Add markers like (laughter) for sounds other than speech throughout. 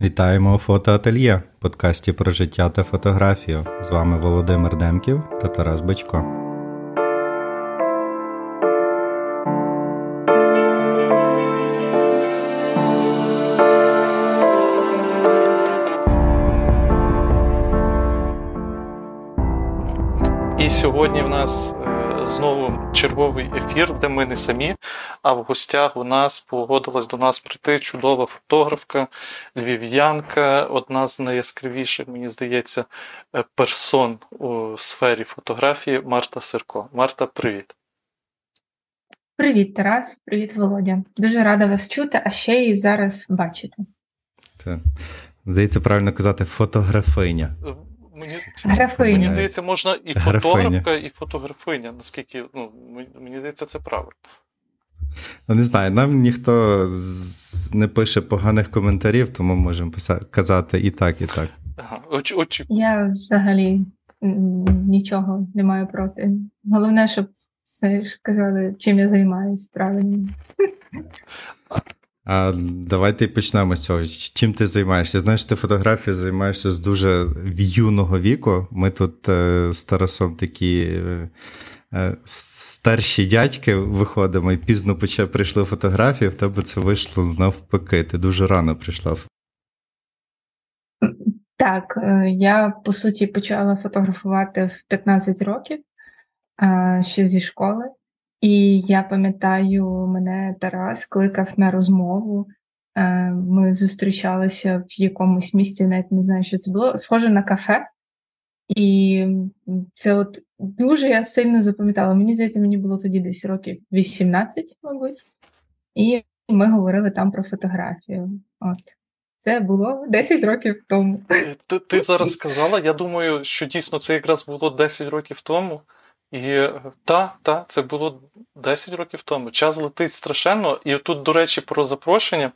Вітаємо у фотоательє, подкасті про життя та фотографію. З вами Володимир Демків та Тарас Бачко. І сьогодні в нас е, знову черговий ефір, де ми не самі, а в гостях у нас погодилась до нас прийти чудова фотографка, львів'янка, одна з найяскравіших, мені здається, е, персон у сфері фотографії Марта Сирко. Марта, привіт. Привіт, Тарас, привіт, Володя. Дуже рада вас чути, а ще й зараз бачити. Це, здається, правильно казати фотографиня. Е, Мені, Графиня. мені здається, можна і Графиня. фотографка, і фотографиня. Наскільки ну, мені здається, це правильно. Ну, не знаю, нам ніхто не пише поганих коментарів, тому можемо казати і так, і так. Ага. Оч, очі, Я взагалі нічого не маю проти. Головне, щоб знаєш, казали, чим я займаюсь правильно. А давайте почнемо з цього. Чим ти займаєшся? Знаєш, ти фотографією займаєшся з дуже юного віку. Ми тут е, з Тарасом такі е, старші дядьки виходимо і пізно прийшли фотографії, в тебе це вийшло навпаки. Ти дуже рано прийшла. Так, е, я по суті почала фотографувати в 15 років е, ще зі школи. І я пам'ятаю, мене Тарас кликав на розмову. Е, Ми зустрічалися в якомусь місці, навіть не знаю, що це було, схоже на кафе. І це от дуже я сильно запам'ятала. Мені здається, мені було тоді десь років 18, мабуть. І ми говорили там про фотографію. От. Це було 10 років тому. Ти, ти зараз сказала, я думаю, що дійсно це якраз було 10 років тому. І е, та, та, це було 10 років тому. Час летить страшенно. І тут, до речі, про запрошення.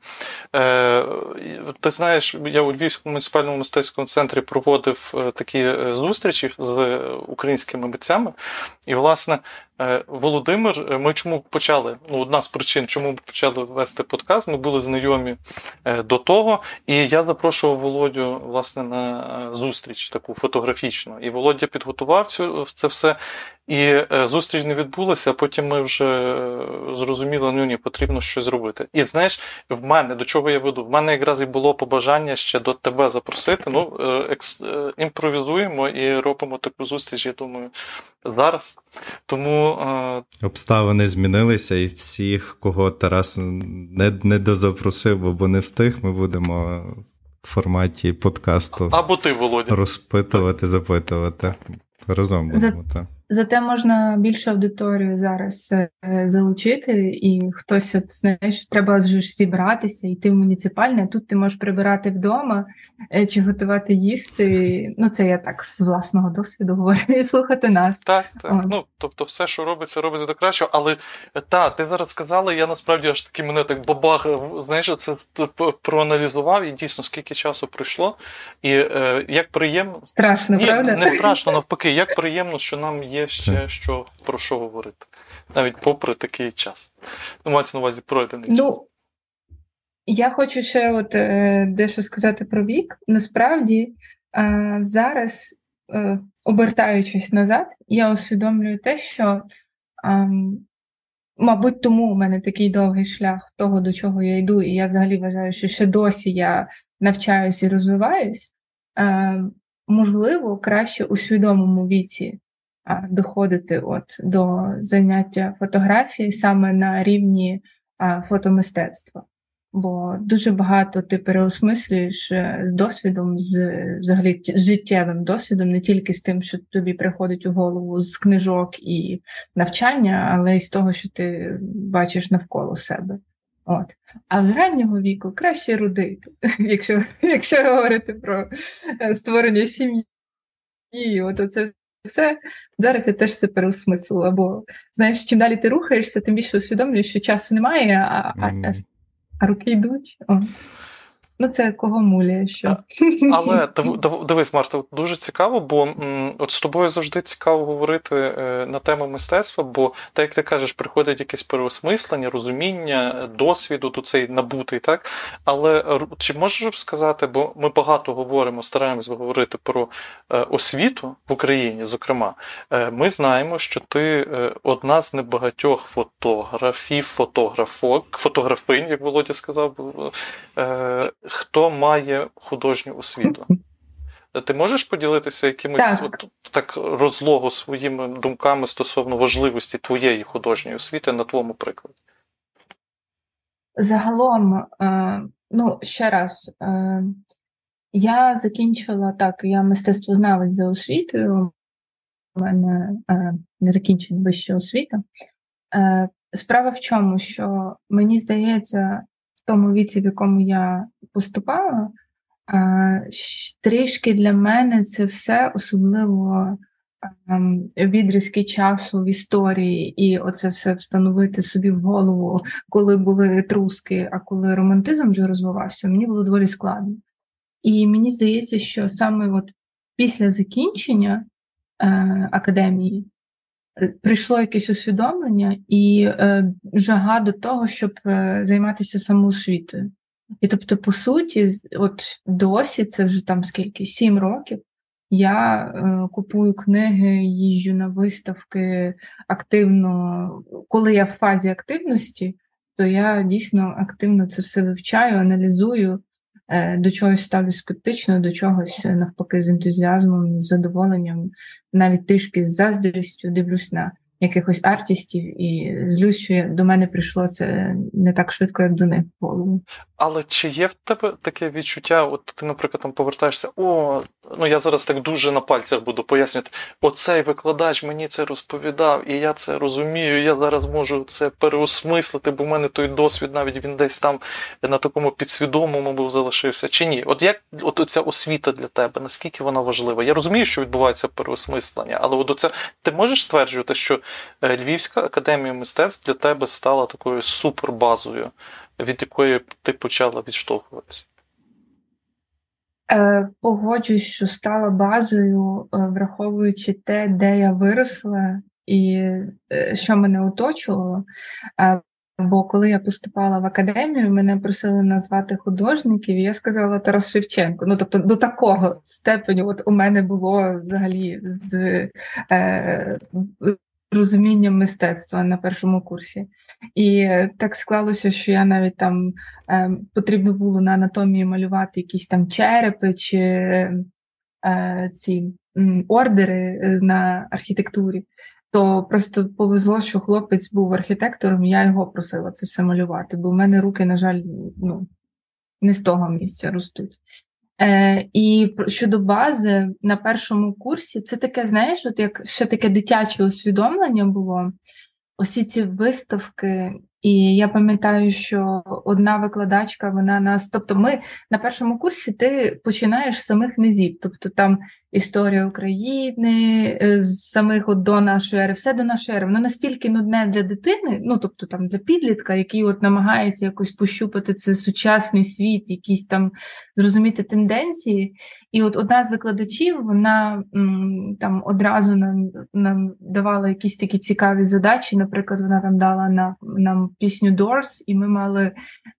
Е, ти знаєш, я у Львівському муніципальному мистецькому центрі проводив е, такі е, зустрічі з українськими митцями. І, власне, Володимир, е, ми чому почали? Ну, одна з причин, чому ми почали вести подкаст, ми були знайомі е, до того. І я запрошував Володю власне на е, зустріч таку фотографічну. І Володя підготував цю це все. І е, зустріч не відбулася, а потім ми вже е, зрозуміли, ну ні, потрібно щось зробити. І знаєш, в мене до чого я веду? В мене якраз і було побажання ще до тебе запросити. Ну, е, екс, е, імпровізуємо і робимо таку зустріч, я думаю, зараз. Тому е, Обставини змінилися, і всіх, кого Тарас не, не дозапросив або не встиг, ми будемо в форматі подкасту або ти, Володя. розпитувати, запитувати. Разом За- будемо, так. Зате можна більшу аудиторію зараз е, залучити, і хтось, от, знаєш, треба ж зібратися, йти в муніципальне. Тут ти можеш прибирати вдома е, чи готувати їсти. Ну, це я так з власного досвіду говорю, і слухати нас. Так, так. От. Ну, тобто, все, що робиться, робиться до кращого. Але е, та, ти зараз сказала, я насправді аж таки мене так бабах, знаєш, це проаналізував, і дійсно скільки часу пройшло. І е, як приємно. Страшно, Ні, правда? не страшно, навпаки, як приємно, що нам є ще Так. що про що говорити. Навіть попри такий час. Ну, мається на увазі пройдений час. Ну, я хочу ще от е, дещо сказати про вік. Насправді, е, зараз, е, обертаючись назад, я усвідомлюю те, що, ем, мабуть, тому у мене такий довгий шлях того, до чого я йду, і я взагалі вважаю, що ще досі я навчаюсь і розвиваюсь. Е, можливо, краще у свідомому віці доходити от до заняття фотографії саме на рівні фотомистецтва. Бо дуже багато ти переосмислюєш е, з досвідом, з взагалі з життєвим досвідом, не тільки з тим, що тобі приходить у голову з книжок і навчання, але й з того, що ти бачиш навколо себе. От. А з раннього віку краще родити, (laughs) якщо, якщо говорити про е, створення сім'ї. От оце все. Зараз я теж це переосмислила, бо знаєш, чим далі ти рухаєшся, тим більше усвідомлюєш, що часу немає, а, а, а руки йдуть. О. Ну, це кого муляє, що. Але (laughs) дивись, Марта, дуже цікаво, бо от з тобою завжди цікаво говорити е, на тему мистецтва, бо, так як ти кажеш, приходить якесь переосмислення, розуміння, досвіду, то цей набутий, так? Але чи можеш розказати, бо ми багато говоримо, стараємось говорити про е, освіту в Україні, зокрема, е, ми знаємо, що ти одна з небагатьох фотографів, фотографок, фотографинь, як Володя сказав, хто має художню освіту. Ти можеш поділитися якимось так. От, так розлогу своїми думками стосовно важливості твоєї художньої освіти на твоєму прикладі? Загалом, е, ну, ще раз, е, я закінчила так, я мистецтвознавець за освітою, у мене е, не закінчена вища освіта. Справа в чому, що мені здається, в тому віці, в якому я поступала, трішки для мене це все особливо ем, відрізки часу в історії, і оце все встановити собі в голову, коли були труски, а коли романтизм вже розвивався, мені було доволі складно. І мені здається, що саме от після закінчення е, академії Е, прийшло якесь усвідомлення і е, жага до того, щоб е, займатися самоосвітою. І тобто, по суті, от досі, це вже там скільки, сім років, я е, купую книги, їжджу на виставки активно. Коли я в фазі активності, то я дійсно активно це все вивчаю, аналізую. Е, до чогось ставлю скептично, до чогось е, навпаки з ентузіазмом, з задоволенням, навіть трішки з заздрістю дивлюсь на якихось артистів і злюсь, що до мене прийшло це не так швидко, як до них голову. Але чи є в тебе таке відчуття? От ти, наприклад, там повертаєшся, о, ну я зараз так дуже на пальцях буду пояснювати, оцей викладач мені це розповідав, і я це розумію, я зараз можу це переосмислити, бо в мене той досвід навіть він десь там на такому підсвідомому був залишився. Чи ні? От як от ця освіта для тебе, наскільки вона важлива? Я розумію, що відбувається переосмислення, але от оце, ти можеш стверджувати, що е, Львівська академія мистецтв для тебе стала такою супербазою, від якої ти почала відштовхуватися? Е, погоджуюсь, що стала базою, е, враховуючи те, де я виросла і е, що мене оточувало. Бо коли я поступала в академію, мене просили назвати художників, і я сказала Тарас Шевченко. Ну тобто до такого степеню, от у мене було взагалі з е, розумінням мистецтва на першому курсі. І так склалося, що я навіть там е, потрібно було на анатомії малювати якісь там черепи чи е, ці ордери е, на архітектурі. То просто повезло, що хлопець був архітектором, і я його просила це все малювати, бо в мене руки, на жаль, ну, не з того місця ростуть. Е, І щодо бази на першому курсі, це таке, знаєш, от як ще таке дитяче усвідомлення було. Усі ці виставки і я пам'ятаю, що одна викладачка, вона нас, тобто, ми на першому курсі ти починаєш з самих низів, тобто там історія України, е, з самих от до нашої ери, все до нашої ери. Воно настільки нудне для дитини, ну тобто там для підлітка, який от намагається якось пощупати це сучасний світ, якісь там зрозуміти тенденції. І от одна з викладачів, вона там одразу нам нам давала якісь такі цікаві задачі. Наприклад, вона там дала на нам пісню Doors, і ми мали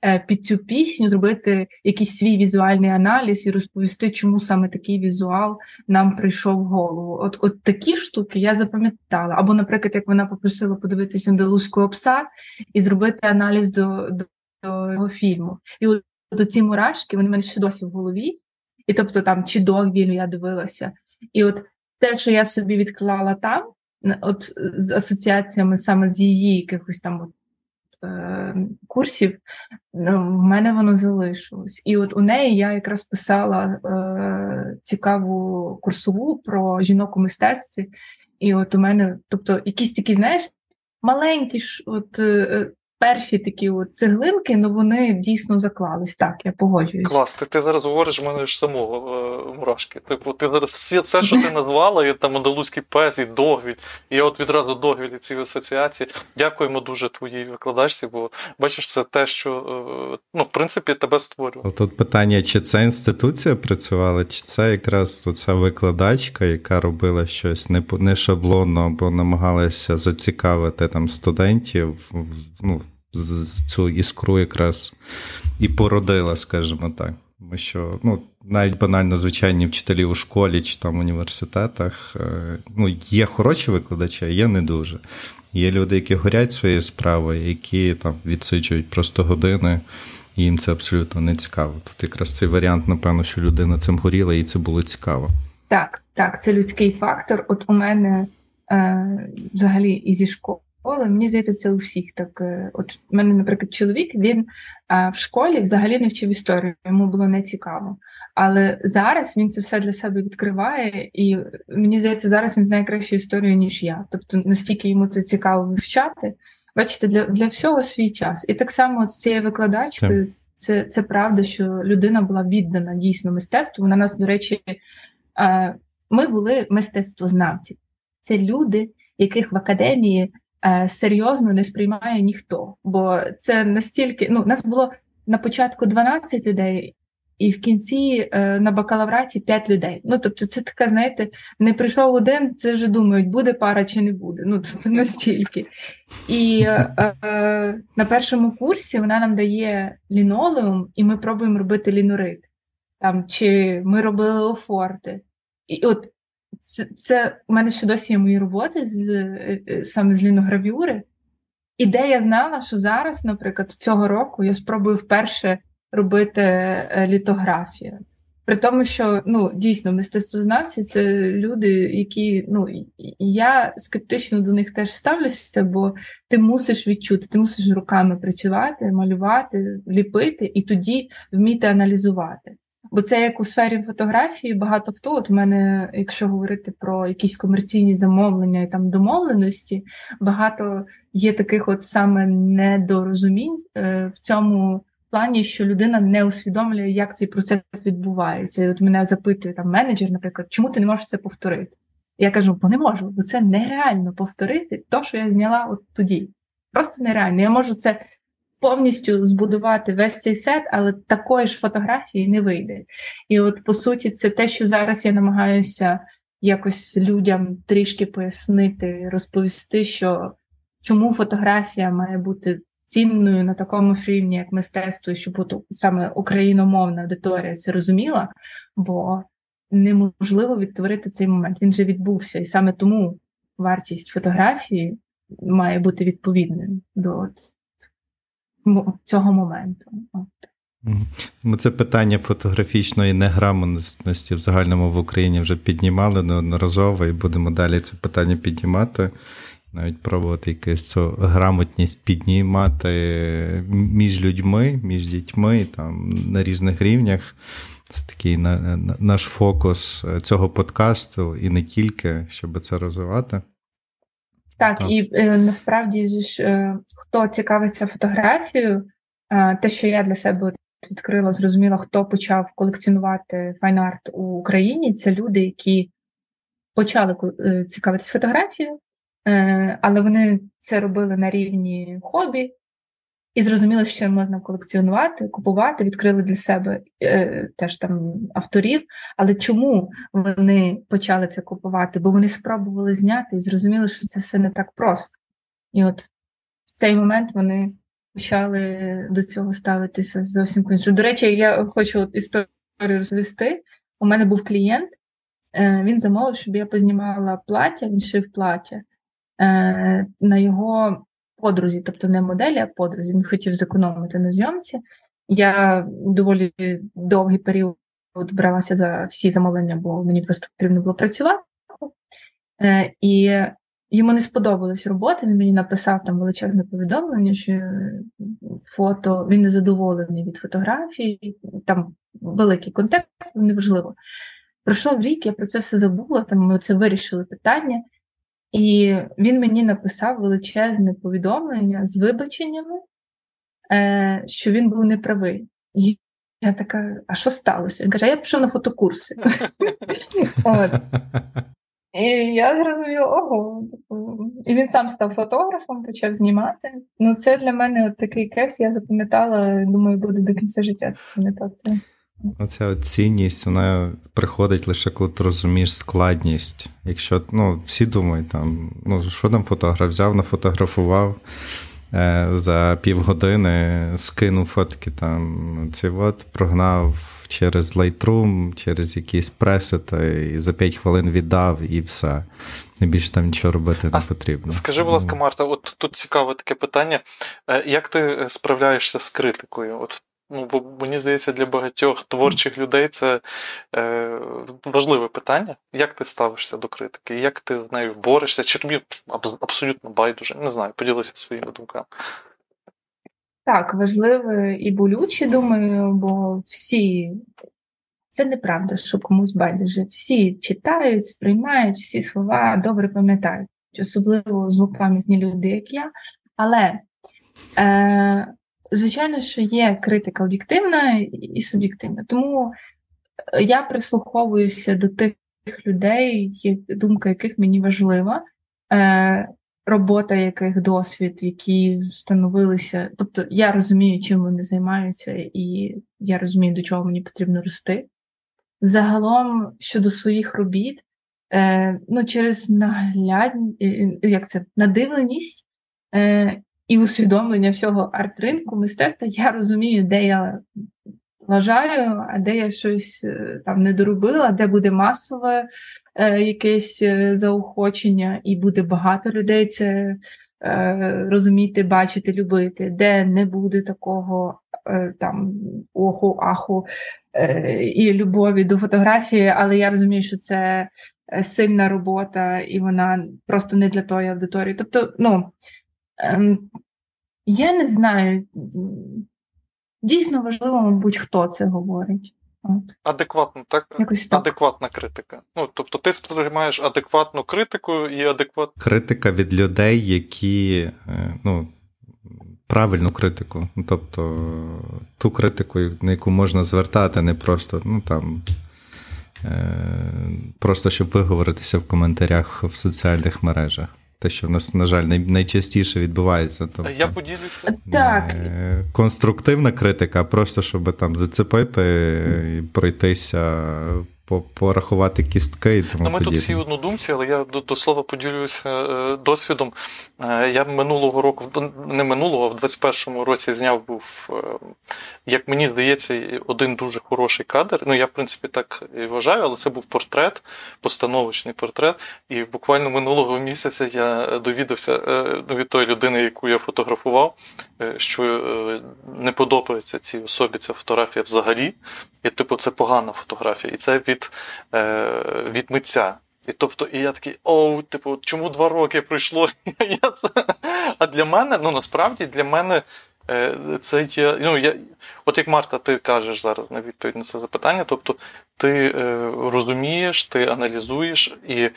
е, під цю пісню зробити якийсь свій візуальний аналіз і розповісти, чому саме такий візуал нам прийшов в голову. От от такі штуки я запам'ятала. Або, наприклад, як вона попросила подивитися андалузького пса і зробити аналіз до, до, до його фільму. І от, от ці мурашки вони в мене ще досі в голові. І тобто там чи Догвіль я дивилася. І от те, що я собі відклала там, от з асоціаціями саме з її якихось там курсів, ну, в мене воно залишилось. І от у неї я якраз писала е, цікаву курсову про жінок у мистецтві. І от у мене, тобто, якісь такі, знаєш, маленькі ж от. Перші такі от цеглинки, ну вони дійсно заклались. Так, я погоджуюсь. Клас, ти, ти зараз говориш в мене ж самого е, мурашки. Типу, ти зараз всі, все, що ти назвала, і там андалузький пес, і догвіль, і я от відразу догвіль ці асоціації. Дякуємо дуже твоїй викладачці, бо бачиш, це те, що е, ну, в принципі тебе створювало. Тут питання, чи це інституція працювала, чи це якраз ця викладачка, яка робила щось не не шаблонно або намагалася зацікавити там студентів. ну, цю іскру якраз і породила, скажімо так. Тому що ну, навіть банально звичайні вчителі у школі чи там університетах е, ну, є хороші викладачі, а є не дуже. Є люди, які горять своєю справою, які там відсичують просто години, і їм це абсолютно не цікаво. Тут якраз цей варіант, напевно, що людина цим горіла, і це було цікаво. Так, так, це людський фактор. От у мене е, взагалі і зі школи школи. Мені здається, це у всіх так. Е, от у мене, наприклад, чоловік він а, в школі взагалі не вчив історію, йому було не цікаво. Але зараз він це все для себе відкриває, і мені здається, зараз він знає кращу історію, ніж я. Тобто, настільки йому це цікаво вивчати. Бачите, для для всього свій час. І так само з цією викладачкою, це це правда, що людина була віддана дійсно мистецтву. Вона нас, до речі, ми були мистецтвознавці. Це люди, яких в академії Е, серйозно не сприймає ніхто. Бо це настільки ну нас було на початку 12 людей. І в кінці е, на бакалавраті 5 людей. Ну, тобто, це така, знаєте, не прийшов один, це вже думають, буде пара чи не буде. Ну, тобто (laughs) настільки. І е, е, на першому курсі вона нам дає лінолеум, і ми пробуємо робити лінорит. Там, Чи ми робили офорти. І от це це у мене ще досі є мої роботи з е, е, саме з ліногравюри. І де я знала, що зараз, наприклад, цього року я спробую вперше робити е, літографію. При тому, що ну дійсно мистецтвознавці це люди, які ну я скептично до них теж ставлюся, бо ти мусиш відчути, ти мусиш руками працювати, малювати, ліпити і тоді вміти аналізувати. Бо це як у сфері фотографії багато хто. От у мене, якщо говорити про якісь комерційні замовлення і там домовленості, багато є таких от саме недорозумінь е, в цьому плані, що людина не усвідомлює, як цей процес відбувається. І от мене запитує там менеджер, наприклад, чому ти не можеш це повторити? Я кажу, бо не можу, бо це нереально повторити те, що я зняла от тоді. Просто нереально. Я можу це повністю збудувати весь цей сет, але такої ж фотографії не вийде. І от по суті, це те, що зараз я намагаюся якось людям трішки пояснити, розповісти, що чому фотографія має бути цінною на такому рівні, як мистецтво, щоб от саме україномовна аудиторія це розуміла, бо неможливо відтворити цей момент. Він вже відбувся, і саме тому вартість фотографії має бути відповідною до цього моменту. Це питання фотографічної неграмотності в загальному в Україні вже піднімали неодноразово і будемо далі це питання піднімати, навіть пробувати якусь цю грамотність піднімати між людьми, між дітьми там на різних рівнях. Це такий наш фокус цього подкасту і не тільки, щоб це розвивати. Так, так. і е, насправді ж е, хто цікавиться фотографією, е, те, що я для себе відкрила, зрозуміла, хто почав колекціонувати файн-арт у Україні, це люди, які почали е, цікавитися фотографією, е, але вони це робили на рівні хобі, і зрозуміло, що можна колекціонувати, купувати, відкрили для себе е, теж там авторів. Але чому вони почали це купувати? Бо вони спробували зняти і зрозуміли, що це все не так просто. І от в цей момент вони почали до цього ставитися зовсім інше. До речі, я хочу от історію розвести. У мене був клієнт, е, він замовив, щоб я познімала плаття, він шив плаття. Е, на його подрузі, тобто не моделі, а подрузі. Він хотів зекономити на зйомці. Я доволі довгий період бралася за всі замовлення, бо мені просто потрібно було працювати. Е, І йому не сподобалась робота. Він мені написав там величезне повідомлення, що фото він не задоволений від фотографії, там великий контекст, неважливо. Пройшов рік, я про це все забула. Там ми це вирішили питання. І він мені написав величезне повідомлення з вибаченнями, е, що він був неправий. І я така, а що сталося? Він каже, я пішов на фотокурси. (laughs) От. (laughs) І я зрозуміла, ого, типу, і він сам став фотографом, почав знімати. Ну, це для мене от такий кейс, я запам'ятала, думаю, буду до кінця життя це пам'ятати. Оця цінність, вона приходить лише коли ти розумієш складність. Якщо ну, всі думають, там, ну, що там фотограф взяв, нафотографував е, за півгодини, скинув фотки, там, ці от, прогнав через Lightroom, через якісь пресети, і за 5 хвилин віддав і все. І більше там нічого робити не потрібно. Скажи, будь ласка, Марта, от тут цікаве таке питання. Е, як ти справляєшся з критикою? От Ну, бо мені здається, для багатьох творчих людей це е, важливе питання. Як ти ставишся до критики? Як ти з нею борешся? Чи тобі абсолютно байдуже? Не знаю, поділися своїми думками. Так, важливе і болюче, думаю, бо всі. Це неправда, що комусь байдуже. Всі читають, сприймають всі слова, добре пам'ятають, особливо злопам'ятні люди, як я. Але е, звичайно, що є критика об'єктивна і суб'єктивна. Тому е, я прислуховуюся до тих людей, думка яких мені важлива, е, робота яких досвід, які становилися. Тобто я розумію, чим вони займаються, і я розумію, до чого мені потрібно рости. Загалом щодо своїх робіт, е, ну, через нагляд, як це, надивленість і усвідомлення всього арт-ринку, мистецтва, я розумію, де я вважаю, а де я щось е, там не доробила, де буде масове е, якесь е, заохочення, і буде багато людей це е, розуміти, бачити, любити, де не буде такого е, там оху, аху е, і любові до фотографії, але я розумію, що це сильна робота, і вона просто не для тої аудиторії. Тобто, ну. Ем, я не знаю. Дійсно важливо, мабуть, хто це говорить. От. Адекватно, так? Якось так. Адекватна критика. Ну, Тобто ти сприймаєш адекватну критику і адекватну. Критика від людей, які е, ну, правильну критику. Ну, Тобто ту критику, на яку можна звертати, не просто, ну там. Е, просто щоб виговоритися в коментарях в соціальних мережах те, що в нас, на жаль, найчастіше відбувається. Тобто, Я поділюся. Так. Конструктивна критика, просто щоб там зацепити і пройтися порахувати кістки і тому ну, Ми подібне. тут всі однодумці, але я до, до слова поділюся е, досвідом. Е, я минулого року, не минулого, а в 21-му році зняв був, е, як мені здається, один дуже хороший кадр. Ну, я, в принципі, так і вважаю, але це був портрет, постановочний портрет. І буквально минулого місяця я довідався ну, від тої людини, яку я фотографував, що не подобається цій особі ця фотографія взагалі. І, типу, це погана фотографія. І це від е, від митця. І тобто, і я такий, оу, типу, чому два роки пройшло? (laughs) А для мене, ну насправді для мене е, це є. ну, я, От як Марта, ти кажеш зараз на відповідь на це запитання, тобто ти е, розумієш, ти аналізуєш, і е,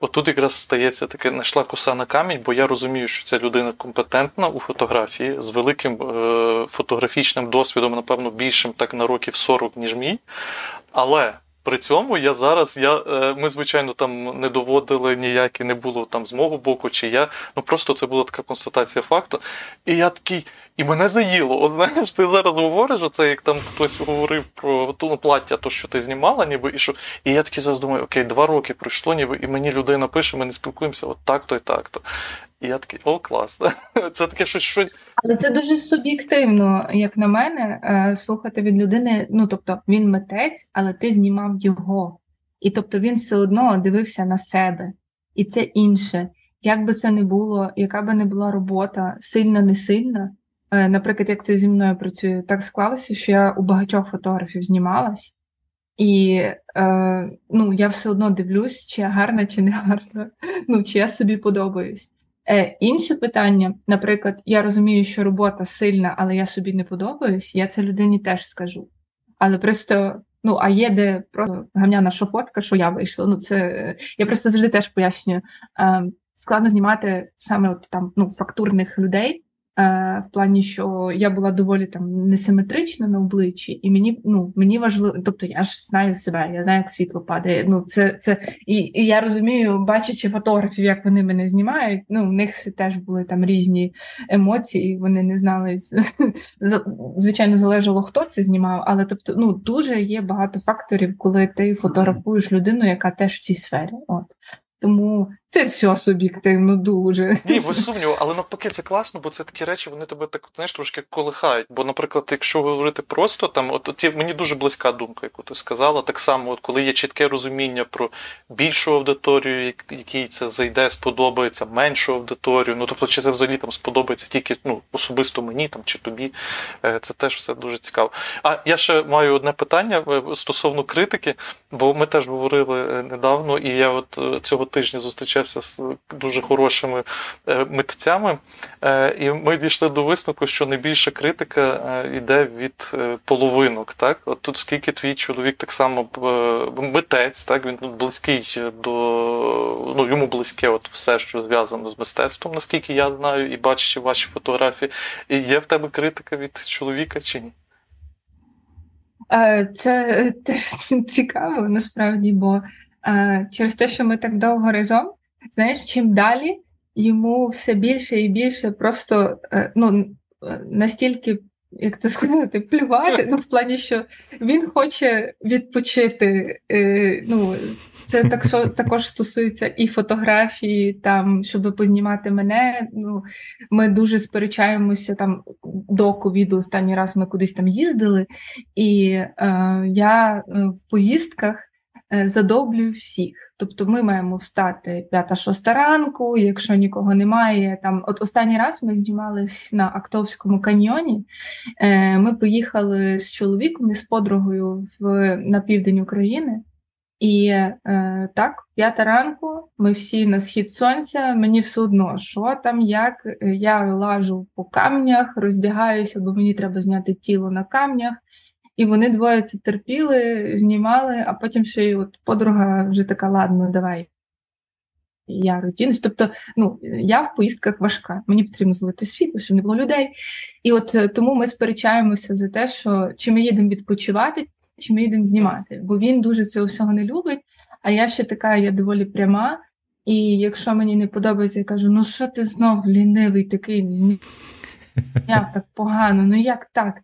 отут якраз стається таке, знайшла коса на камінь, бо я розумію, що ця людина компетентна у фотографії з великим е, фотографічним досвідом, напевно, більшим так на років 40, ніж мій. Але при цьому я зараз, я, е, ми, звичайно, там не доводили ніякі, не було там з мого боку, чи я. Ну просто це була така констатація факту. І я такий, і мене заїло. От знаєш, ти зараз говориш, оце як там хтось говорив про ту ну, плаття, то що ти знімала, ніби і що. І я такий зараз думаю, окей, два роки пройшло, ніби, і мені людина пише, ми не спілкуємося, от так-то і так-то. І я такий, о, клас. (laughs) Це таке щось щось. Але це дуже суб'єктивно, як на мене, е, слухати від людини. Ну тобто він митець, але ти знімав його. І тобто він все одно дивився на себе. І це інше. Як би це не було, яка би не була робота, сильна, не сильна. Е, наприклад, як це зі мною працює, так склалося, що я у багатьох фотографів знімалась, і е, ну, я все одно дивлюсь, чи я гарна, чи не гарна, (laughs) ну, чи я собі подобаюсь. Е, Інше питання, наприклад, я розумію, що робота сильна, але я собі не подобаюсь, я це людині теж скажу. Але просто, ну, а є де просто гавняна шофотка, що я вийшла. Ну, це я просто завжди теж пояснюю. Е, Складно знімати саме от там ну, фактурних людей, в плані, що я була доволі там несиметрична на обличчі, і мені ну мені важливо, тобто я ж знаю себе, я знаю, як світло падає. Ну це це і і я розумію, бачачи фотографів, як вони мене знімають. Ну в них теж були там різні емоції. Вони не знали (laughs) звичайно, залежало хто це знімав, але тобто, ну дуже є багато факторів, коли ти фотографуєш людину, яка теж в цій сфері. От тому це все суб'єктивно дуже. Ні, без сумніву, але навпаки, це класно, бо це такі речі, вони тебе так знаєш, трошки колихають. Бо, наприклад, якщо говорити просто там, от, от мені дуже близька думка, яку ти сказала, так само, от коли є чітке розуміння про більшу аудиторію, якій це зайде, сподобається, меншу аудиторію. Ну тобто, чи це взагалі там сподобається тільки ну, особисто мені там чи тобі, е, це теж все дуже цікаво. А я ще маю одне питання е, стосовно критики, бо ми теж говорили е, недавно, і я от цього тижня зустрічався з дуже хорошими е, митцями, е, і ми дійшли до висновку, що найбільша критика е, йде від половинок. Так? От тут скільки твій чоловік так само митець, так він близький до ну йому близьке, от все, що зв'язано з мистецтвом, наскільки я знаю, і бачачи ваші фотографії. І Є в тебе критика від чоловіка чи ні? Це теж цікаво насправді, бо через те, що ми так довго разом, знаєш, чим далі йому все більше і більше просто е, ну, настільки, як це сказати, плювати, ну, в плані, що він хоче відпочити. Е, ну, Це так, що, також стосується і фотографії, там, щоб познімати мене. Ну, Ми дуже сперечаємося там до ковіду. Останній раз ми кудись там їздили, і е, я е, в поїздках задоблюю всіх. Тобто ми маємо встати п'ята-шоста ранку, якщо нікого немає. Там, от останній раз ми знімались на Актовському каньйоні. Е, Ми поїхали з чоловіком і з подругою в, на південь України. І е, так, п'ята ранку, ми всі на схід сонця, мені все одно, що там, як я лажу по камнях, роздягаюся, бо мені треба зняти тіло на камнях. І вони двоє це терпіли, знімали, а потім ще й от подруга вже така, ладно, давай. Я роздінусь. Тобто, ну, я в поїздках важка, мені потрібно зловити світло, щоб не було людей. І от е, тому ми сперечаємося за те, що чи ми їдемо відпочивати, чи ми їдемо знімати. Бо він дуже цього всього не любить. А я ще така, я доволі пряма. І якщо мені не подобається, я кажу: ну що ти знов лінивий такий зняв (laughs) так погано, ну як так?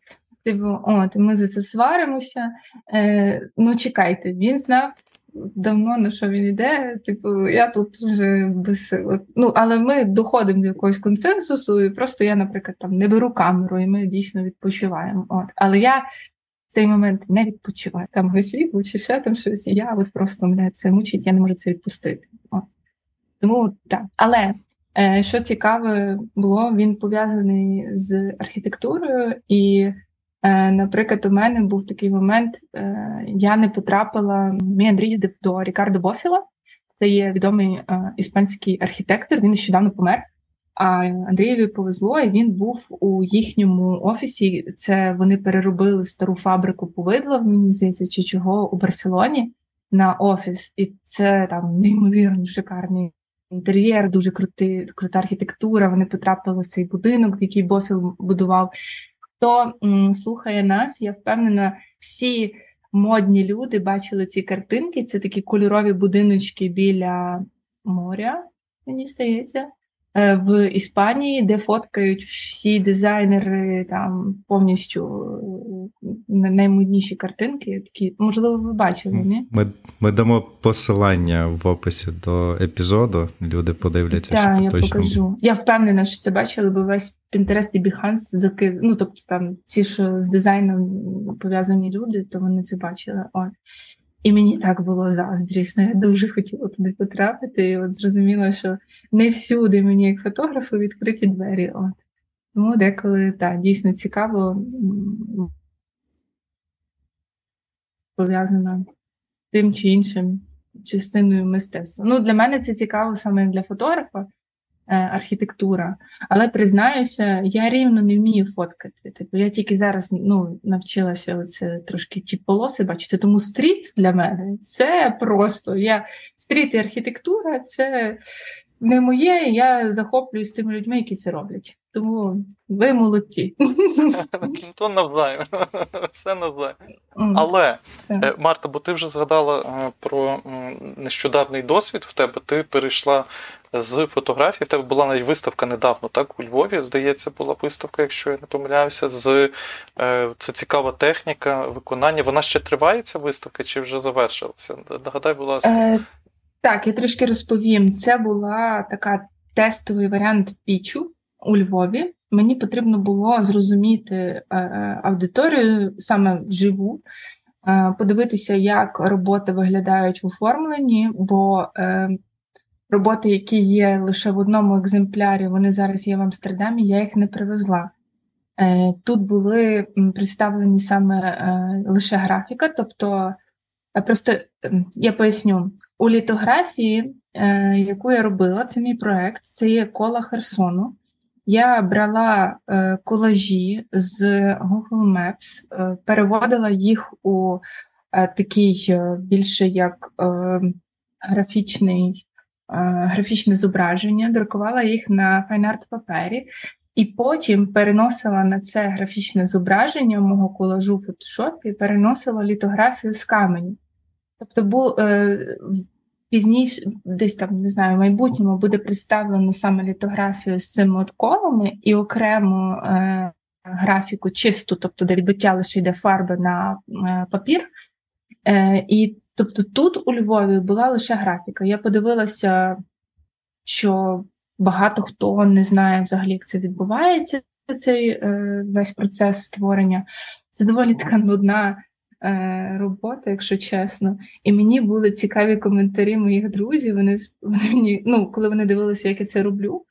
Типу, от, ми за це сваримося. Е, Ну, чекайте, він знав давно на що він йде. Типу, я тут вже без сил. Ну, але ми доходимо до якогось консенсусу, і просто я, наприклад, там не беру камеру, і ми дійсно відпочиваємо. От. Але я в цей момент не відпочиваю. Там світло чи ще там щось. Я от просто мене це мучить, я не можу це відпустити. От. Тому так. Але. Е, що цікаве було, він пов'язаний з архітектурою, і наприклад, у мене був такий момент, е, я не потрапила. Мій Андрій їздив до Рікардо Бофіла, це є відомий е, іспанський архітектор. Він нещодавно помер. А Андрієві повезло, і він був у їхньому офісі. Це вони переробили стару фабрику повидла, мені здається, чи чого у Барселоні на офіс. І це там неймовірно шикарний інтер'єр, дуже крути, крута архітектура. Вони потрапили в цей будинок, який Бофіл будував. Хто м, слухає нас, я впевнена, всі модні люди бачили ці картинки. Це такі кольорові будиночки біля моря, мені здається. Е, в Іспанії, де фоткають всі дизайнери там повністю наймодніші картинки. Такі, можливо, ви бачили, ні? Ми ми дамо посилання в описі до епізоду. Люди подивляться, Так, що я точно. покажу. Я впевнена, що це бачили, бо весь Pinterest і Behance закив. Ну тобто там ці, що з дизайном пов'язані люди, то вони це бачили. От. І мені так було заздрісно. Я дуже хотіла туди потрапити. І от зрозуміла, що не всюди мені, як фотографу, відкриті двері. От. Тому деколи так, дійсно цікаво пов'язано тим чи іншим частиною мистецтва. Ну, Для мене це цікаво саме для фотографа, Е, архітектура. Але признаюся, я рівно не вмію фоткати. Типу, я тільки зараз ну, навчилася оце трошки ті полоси бачити. Тому стріт для мене це просто я стріт і архітектура це не моє. Я захоплююсь тими людьми, які це роблять. тому ви молодці. (laughs) То навзаєм. (laughs) Все навзаєм. Але, е, Марта, бо ти вже згадала е, про нещодавний досвід в тебе, ти перейшла з фотографії. В тебе була навіть виставка недавно, так? У Львові, здається, була виставка, якщо я не помиляюся. З, е, Це цікава техніка виконання. Вона ще триває, ця виставка, чи вже завершилася? Нагадай, будь ласка. Е, Так, я трішки розповім. Це була така тестовий варіант пічу у Львові. Мені потрібно було зрозуміти е, аудиторію саме вживу, е, подивитися, як роботи виглядають в оформленні, бо е, роботи, які є лише в одному екземплярі, вони зараз є в Амстердамі, я їх не привезла. Тут були представлені саме лише графіка, тобто просто я поясню, у літографії, яку я робила, це мій проект, це є кола Херсону. Я брала е, колажі з Google Maps, е, переводила їх у е, такий е, більше як е, графічний, е, графічне зображення, друкувала їх на файнарт папері, і потім переносила на це графічне зображення мого колажу в фотошопі, переносила літографію з каменю. Тобто, був Пізніше, десь там не знаю, в майбутньому буде представлено саме літографію з цими от колами і окремо е, графіку чисту, тобто де відбиття лише йде фарби на е, папір. Е, І тобто тут у Львові була лише графіка. Я подивилася, що багато хто не знає взагалі, як це відбувається, цей е, весь процес створення. Це доволі така нудна е, робота, якщо чесно. І мені були цікаві коментарі моїх друзів. Вони вони мені, ну, коли вони дивилися, як я це роблю.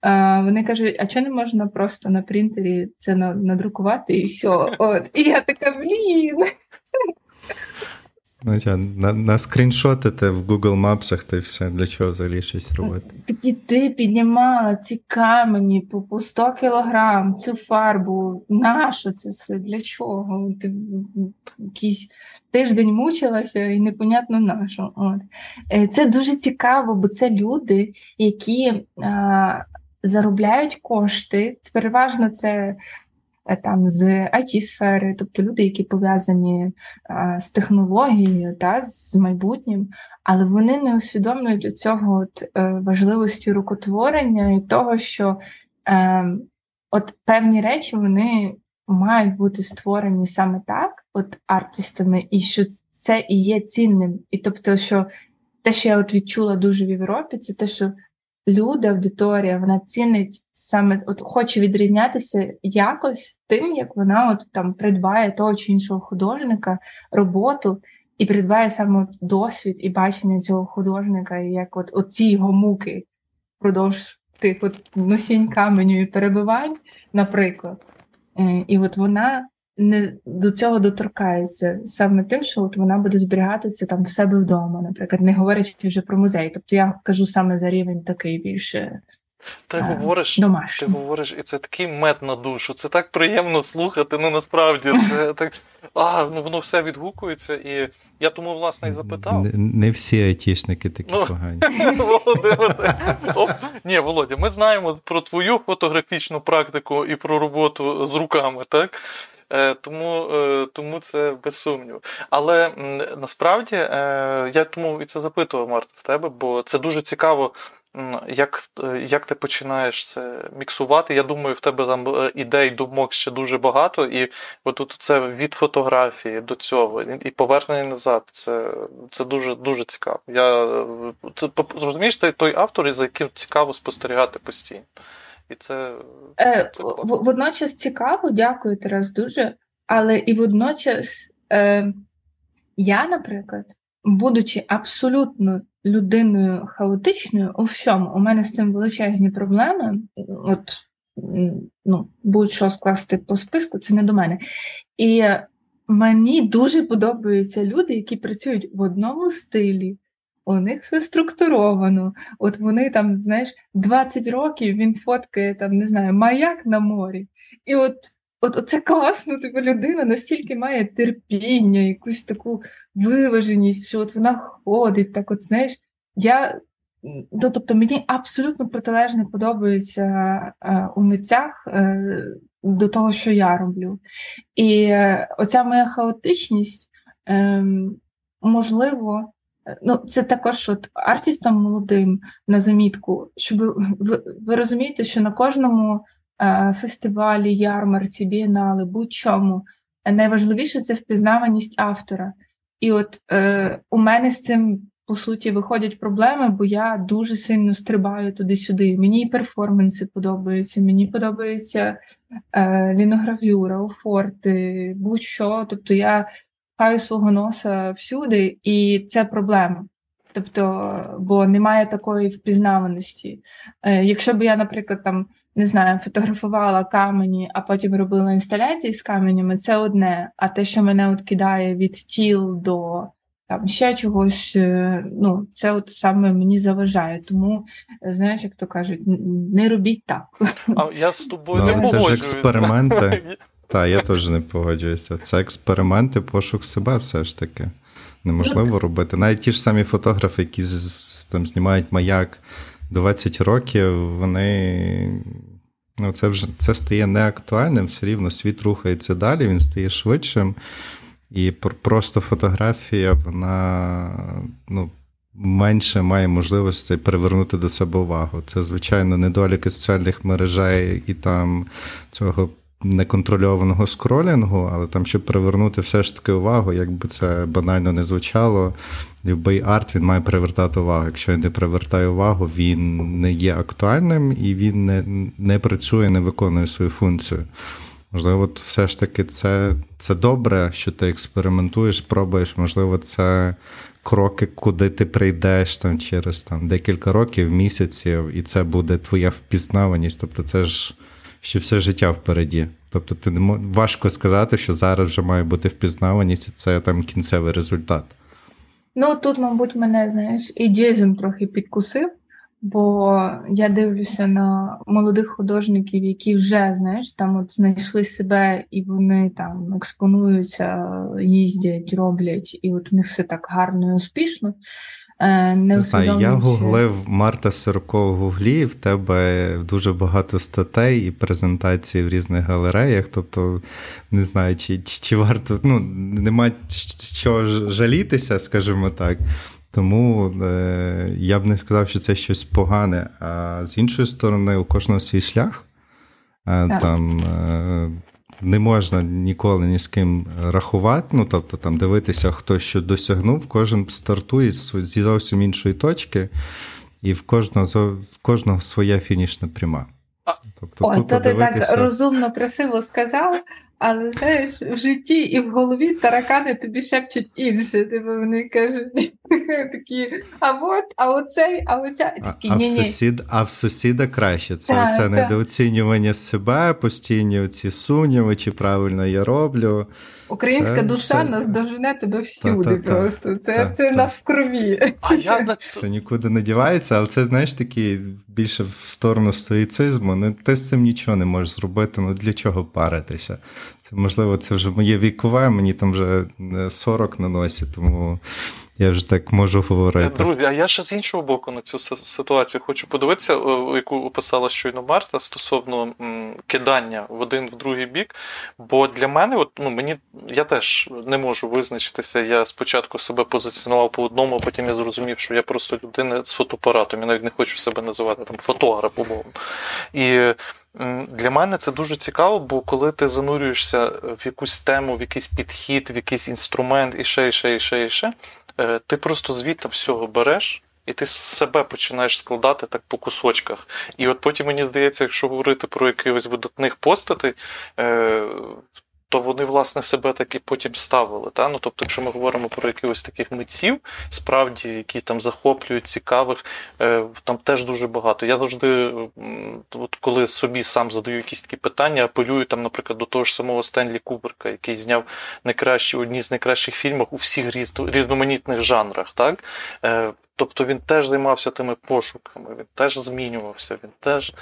А, Вони кажуть, а чого не можна просто на принтері це надрукувати і все. От. І я така, блін. Ну, на на скріншотите в Google Maps, та все, для чого взагалі щось робити. І ти піднімала ці камені по, по 100 кілограм, цю фарбу. Нащо це все? Для чого? Ти якийсь тиждень мучилася і непонятно на що. От. Е, це дуже цікаво, бо це люди, які а, заробляють кошти. Переважно це там з it сфери тобто люди, які пов'язані з технологією та з майбутнім, але вони не усвідомлюють цього от, е, важливості рукотворення і того, що е, от певні речі вони мають бути створені саме так, от артистами, і що це і є цінним. І тобто, що те, що я от відчула дуже в Європі, це те, що люди, аудиторія, вона цінить саме от хоче відрізнятися якось тим, як вона от там придбає того чи іншого художника, роботу і придбає саме досвід і бачення цього художника, і як от оці його муки впродовж тих от носінь каменю і перебивань, наприклад. Е, і от вона не до цього доторкається саме тим, що от вона буде зберігатися там в себе вдома, наприклад, не говорячи вже про музей. Тобто я кажу саме за рівень такий більше. Ти а, говориш, домашній. ти говориш, і це такий мед на душу. Це так приємно слухати. Ну насправді це (laughs) так. А, ну воно все відгукується, і я тому, власне, і запитав. Не, не всі айтішники такі ну, погані. (laughs) Володимир, ні, Володя, ми знаємо про твою фотографічну практику і про роботу з руками, так? Е, тому е, тому це без сумніву. Але насправді е, я тому і це запитував Марта в тебе, бо це дуже цікаво. Як як ти починаєш це міксувати? Я думаю, в тебе там ідей, думок ще дуже багато, і от це від фотографії до цього, і повернення назад. Це це дуже дуже цікаво. Я це розумієш, ти той автор, за яким цікаво спостерігати постійно. І це, е, це водночас цікаво, дякую Тарас, дуже. Але і водночас е, я, наприклад, будучи абсолютно людиною хаотичною у всьому, у мене з цим величезні проблеми. От ну, будь-що скласти по списку, це не до мене. І мені дуже подобаються люди, які працюють в одному стилі. У них все структуровано. От вони там, знаєш, 20 років він фоткає там, не знаю, маяк на морі. І от от це класно, типу людина настільки має терпіння, якусь таку виваженість, що от вона ходить, так от знаєш. Я ну, тобто мені абсолютно протилежне подобається е, у митцях е, до того, що я роблю. І е, оця моя хаотичність, е, можливо, ну, це також от артістам молодим на замітку, щоб ви, ви розумієте, що на кожному е, фестивалі, ярмарці, бієнали, будь-чому найважливіше це впізнаваність автора. І от е, у мене з цим по суті виходять проблеми, бо я дуже сильно стрибаю туди-сюди. Мені і перформанси подобаються, мені подобається е, ліногравюра, офорти, будь-що. Тобто я хаю свого носа всюди, і це проблема. Тобто, бо немає такої впізнаваності. Е, Якщо б я, наприклад, там не знаю, фотографувала камені, а потім робила інсталяції з каменями, це одне. А те, що мене от кидає від тіл до там ще чогось, е, ну це от саме мені заважає. Тому знаєш, як то кажуть, не робіть так. А я з тобою ну, не погоджуюся. Це ж експерименти. (laughs) Так, я теж не погоджуюся. Це експерименти, пошук себе все ж таки. Неможливо робити. Навіть ті ж самі фотографи, які там знімають маяк 20 років, вони. Ну, це вже це стає неактуальним, все рівно світ рухається далі, він стає швидшим. І просто фотографія, вона ну, менше має можливості привернути до себе увагу. Це, звичайно, недоліки соціальних мережей і там цього неконтрольованого скролінгу, але там, щоб привернути все ж таки увагу, якби це банально не звучало, любий арт він має привертати увагу. Якщо він не привертає увагу, він не є актуальним і він не, не працює, не виконує свою функцію. Можливо, от все ж таки це це добре, що ти експериментуєш, пробуєш, можливо, це кроки, куди ти прийдеш там через там, декілька років, місяців, і це буде твоя впізнаваність. Тобто, це ж ще все життя впереді. Тобто, ти не важко сказати, що зараз вже має бути впізнаваність, і це там кінцевий результат. Ну тут, мабуть, мене знаєш, ідеїзм трохи підкусив. Бо я дивлюся на молодих художників, які вже знаєш, там от знайшли себе і вони там експонуються, їздять, роблять, і от у них все так гарно і успішно. Е, не знаю, я гуглив Марта Сирко в гуглі, в тебе дуже багато статей і презентацій в різних галереях. Тобто, не знаю, чи чи, чи варто ну, нема чого жалітися, скажімо так. Тому е, я б не сказав, що це щось погане. А з іншої сторони, у кожного свій шлях. Е, там е, не можна ніколи ні з ким рахувати, ну тобто там дивитися, хто що досягнув, кожен стартує зі зовсім іншої точки, і в кожного в кожного своя фінішна пряма. Тобто, О, тут то ти так розумно, красиво сказав, але знаєш, в житті і в голові таракани тобі шепчуть інше. Типу вони кажуть (laughs) такі, а от, а оцей, а оця. Такі, а, ні, в сусід, а в сусіда краще. Це так, це недооцінювання себе, постійні ці сумніви, чи правильно я роблю. Українська це душа це... нас дожене тебе всюди. Та, та, просто це та, це нас в крові. А я Це нікуди не дівається, але це знаєш такі більше в сторону стоїцизму. Ну, ти з цим нічого не можеш зробити. Ну для чого паритися? Це можливо, це вже моє вікове, мені там вже 40 на носі, тому я вже так можу говорити. Друзі, а я ще з іншого боку на цю ситуацію хочу подивитися, яку описала щойно Марта стосовно кидання в один в другий бік. Бо для мене, от, ну мені я теж не можу визначитися. Я спочатку себе позиціонував по одному, а потім я зрозумів, що я просто людина з фотоапаратом. Я навіть не хочу себе називати там фотограф, умовно. І для мене це дуже цікаво, бо коли ти занурюєшся в якусь тему, в якийсь підхід, в якийсь інструмент і ще, і ще, і ще, і ще, е, ти просто звідти всього береш. І ти себе починаєш складати так по кусочках. І от потім мені здається, якщо говорити про якихось видатних постатей, е, то вони, власне, себе так і потім ставили. Та? Ну, Тобто, якщо ми говоримо про якихось таких митців, справді, які там захоплюють, цікавих, е, там теж дуже багато. Я завжди, от коли собі сам задаю якісь такі питання, апелюю, там, наприклад, до того ж самого Стенлі Куберка, який зняв найкращі, одні з найкращих фільмів у всіх різноманітних жанрах. Так? Е, тобто він теж займався тими пошуками, він теж змінювався, він теж.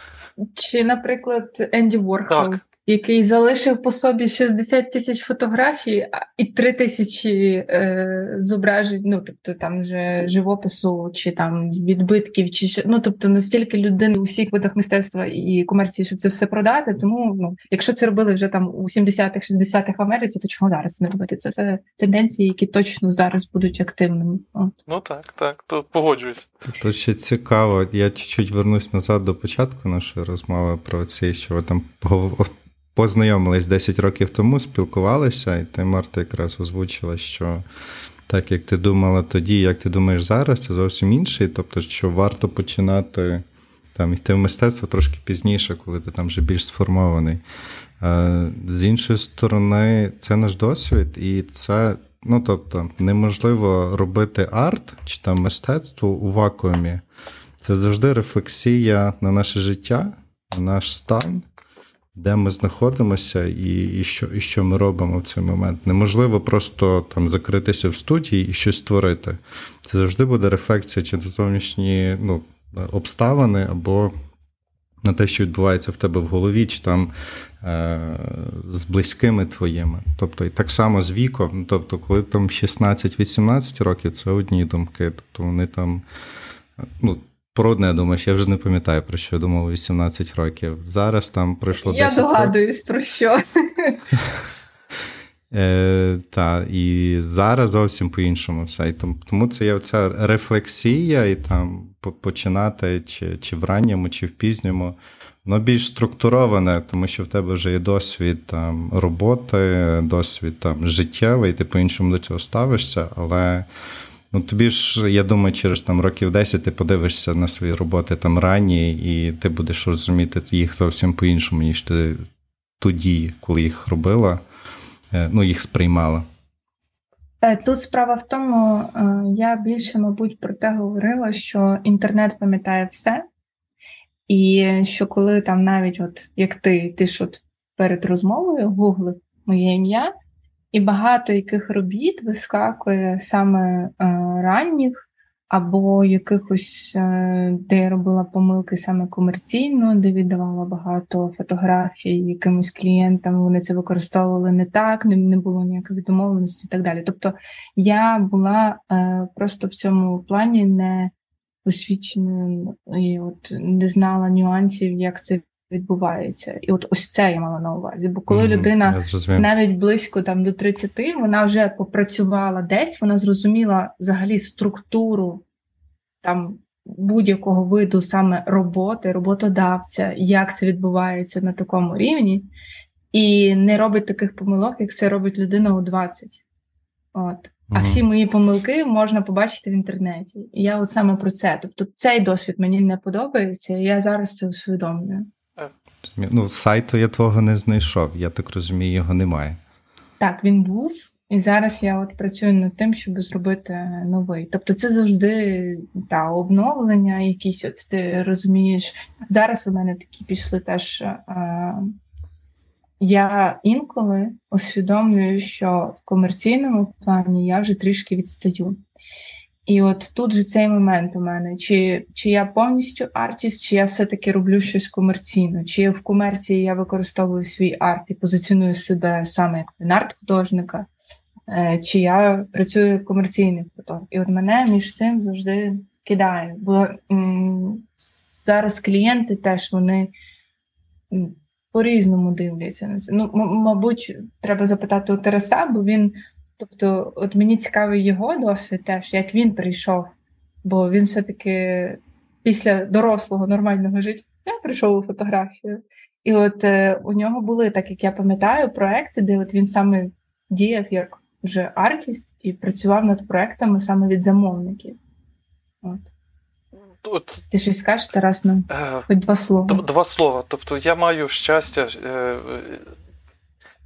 Чи, наприклад, Енді Ворхол. Так. Який залишив по собі 60 тисяч фотографій і 3 тисячі е, зображень, ну тобто там вже живопису, чи там відбитків, чи що. Ну тобто настільки людини у всіх видах мистецтва і комерції, щоб це все продати. Тому ну, якщо це робили вже там у 70-х, 60-х в Америці, то чого зараз не робити? Це все тенденції, які точно зараз будуть активними. От. Ну так, так, то погоджуюся. Тут ще цікаво, я чуть-чуть вернусь назад до початку нашої розмови про це, що ви там познайомились 10 років тому, спілкувалися, і ти, Марта, якраз озвучила, що так як ти думала тоді, як ти думаєш зараз, це зовсім інше. Тобто, що варто починати там йти в мистецтво трошки пізніше, коли ти там вже більш сформований. З іншої сторони, це наш досвід, і це, ну тобто, неможливо робити арт чи там мистецтво у вакуумі. Це завжди рефлексія на наше життя, на наш стан де ми знаходимося, і і, що і що ми робимо в цей момент. Неможливо просто там закритися в студії і щось створити. Це завжди буде рефлексія чи на зовнішні ну, обставини, або на те, що відбувається в тебе в голові, чи там е, з близькими твоїми. Тобто, і так само з віком. Тобто, коли там 16-18 років, це одні думки. Тобто вони там. ну, про одне думаєш, я вже не пам'ятаю, про що я думав 18 років. Зараз там пройшло 10 років. Я догадуюсь, про що. (laughs) Е, Та, і зараз зовсім по-іншому все. І тому це є оця рефлексія, і там починати чи чи в ранньому, чи в пізньому. Воно більш структуроване, тому що в тебе вже є досвід там, роботи, досвід там, життєвий, ти по-іншому до цього ставишся, але. Ну тобі ж, я думаю, через там років 10 ти подивишся на свої роботи там ранні, і ти будеш розуміти їх зовсім по-іншому, ніж ти тоді, коли їх робила, е, ну, їх сприймала. Е, тут справа в тому, е, я більше, мабуть, про те говорила, що інтернет пам'ятає все, і що коли там навіть, от як ти, ти ж от перед розмовою гуглив моє ім'я, і багато яких робіт вискакує саме е, ранніх, або якихось, е, де я робила помилки саме комерційно, де віддавала багато фотографій якимось клієнтам, вони це використовували не так, не, було ніяких домовленостей і так далі. Тобто я була е, просто в цьому плані не освіченою і от не знала нюансів, як це відбувається. І от ось це я мала на увазі. Бо коли mm-hmm, людина навіть близько там до 30, вона вже попрацювала десь, вона зрозуміла взагалі структуру там будь-якого виду саме роботи, роботодавця, як це відбувається на такому рівні, і не робить таких помилок, як це робить людина у 20. От. А всі мої помилки можна побачити в інтернеті. І я от саме про це. Тобто цей досвід мені не подобається, і я зараз це усвідомлюю. Ну, сайту я твого не знайшов, я так розумію, його немає. Так, він був, і зараз я от працюю над тим, щоб зробити новий. Тобто, це завжди та обновлення, якісь от ти розумієш. Зараз у мене такі пішли теж. А, я інколи усвідомлюю, що в комерційному плані я вже трішки відстаю. І от тут же цей момент у мене: чи чи я повністю артіст, чи я все-таки роблю щось комерційно, чи в комерції я використовую свій арт і позиціоную себе саме як арт-художника, е, чи я працюю комерційним фотографом. І от мене між цим завжди кидає. Бо м- зараз клієнти теж вони по-різному дивляться на це. Ну, м- мабуть, треба запитати у Тараса, бо він. Тобто, от мені цікавий його досвід теж, як він прийшов, бо він все-таки після дорослого нормального життя прийшов у фотографію. І от е, у нього були, так як я пам'ятаю, проекти, де от він саме діяв як вже артіст і працював над проектами саме від замовників. От. От, Ти щось скажеш, Тарас, нам? Е, Хоч два слова. Два слова. Тобто я маю щастя. Е,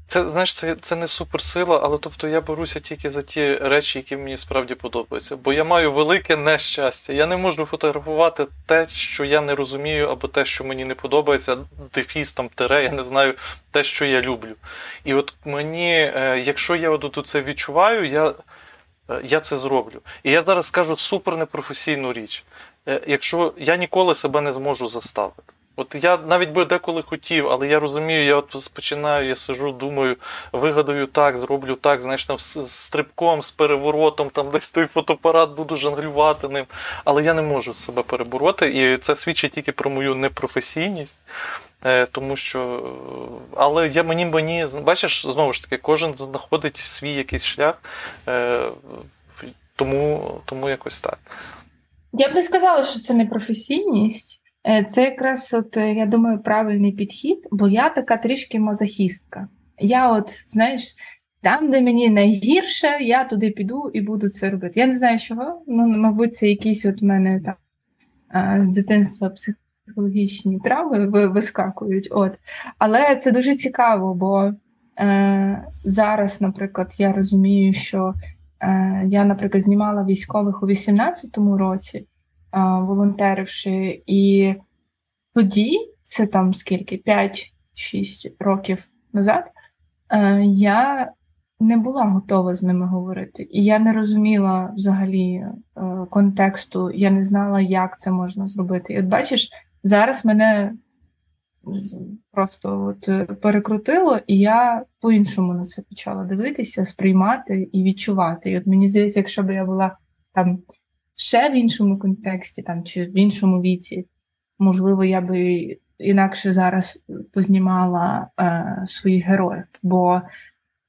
це знаєш, це це не суперсила, але тобто я беруся тільки за ті речі, які мені справді подобаються. Бо я маю велике нещастя. Я не можу фотографувати те, що я не розумію, або те, що мені не подобається, дефіс там тере, я не знаю те, що я люблю. І от мені, е, якщо я от це відчуваю, я, е, я це зроблю. І я зараз скажу супер непрофесійну річ. Е, якщо я ніколи себе не зможу заставити. От я навіть би деколи хотів, але я розумію, я от починаю, я сижу, думаю, вигадаю так, зроблю так, знаєш, там з стрибком, з переворотом, там десь той фотоапарат буду жонглювати ним. Але я не можу себе перебороти, і це свідчить тільки про мою непрофесійність. Е, тому що, але я мені мені бачиш, знову ж таки, кожен знаходить свій якийсь шлях, е, тому, тому якось так. Я б не сказала, що це не професійність. Е, це якраз, от я думаю, правильний підхід, бо я така трішки мазохістка. Я, от, знаєш, там, де мені найгірше, я туди піду і буду це робити. Я не знаю чого. Ну, мабуть, це якісь от мене там з дитинства психологічні травми вискакують. От. Але це дуже цікаво, бо е, зараз, наприклад, я розумію, що е, я, наприклад, знімала військових у 18-му році, е, волонтеривши, і тоді, це там скільки, 5-6 років назад, е, я не була готова з ними говорити. І я не розуміла взагалі е, контексту, я не знала, як це можна зробити. І от бачиш, Зараз мене просто от е, перекрутило, і я по-іншому на це почала дивитися, сприймати і відчувати. І от мені здається, якщо б я була там ще в іншому контексті, там чи в іншому віці, можливо, я би інакше зараз познімала е, своїх героїв. Бо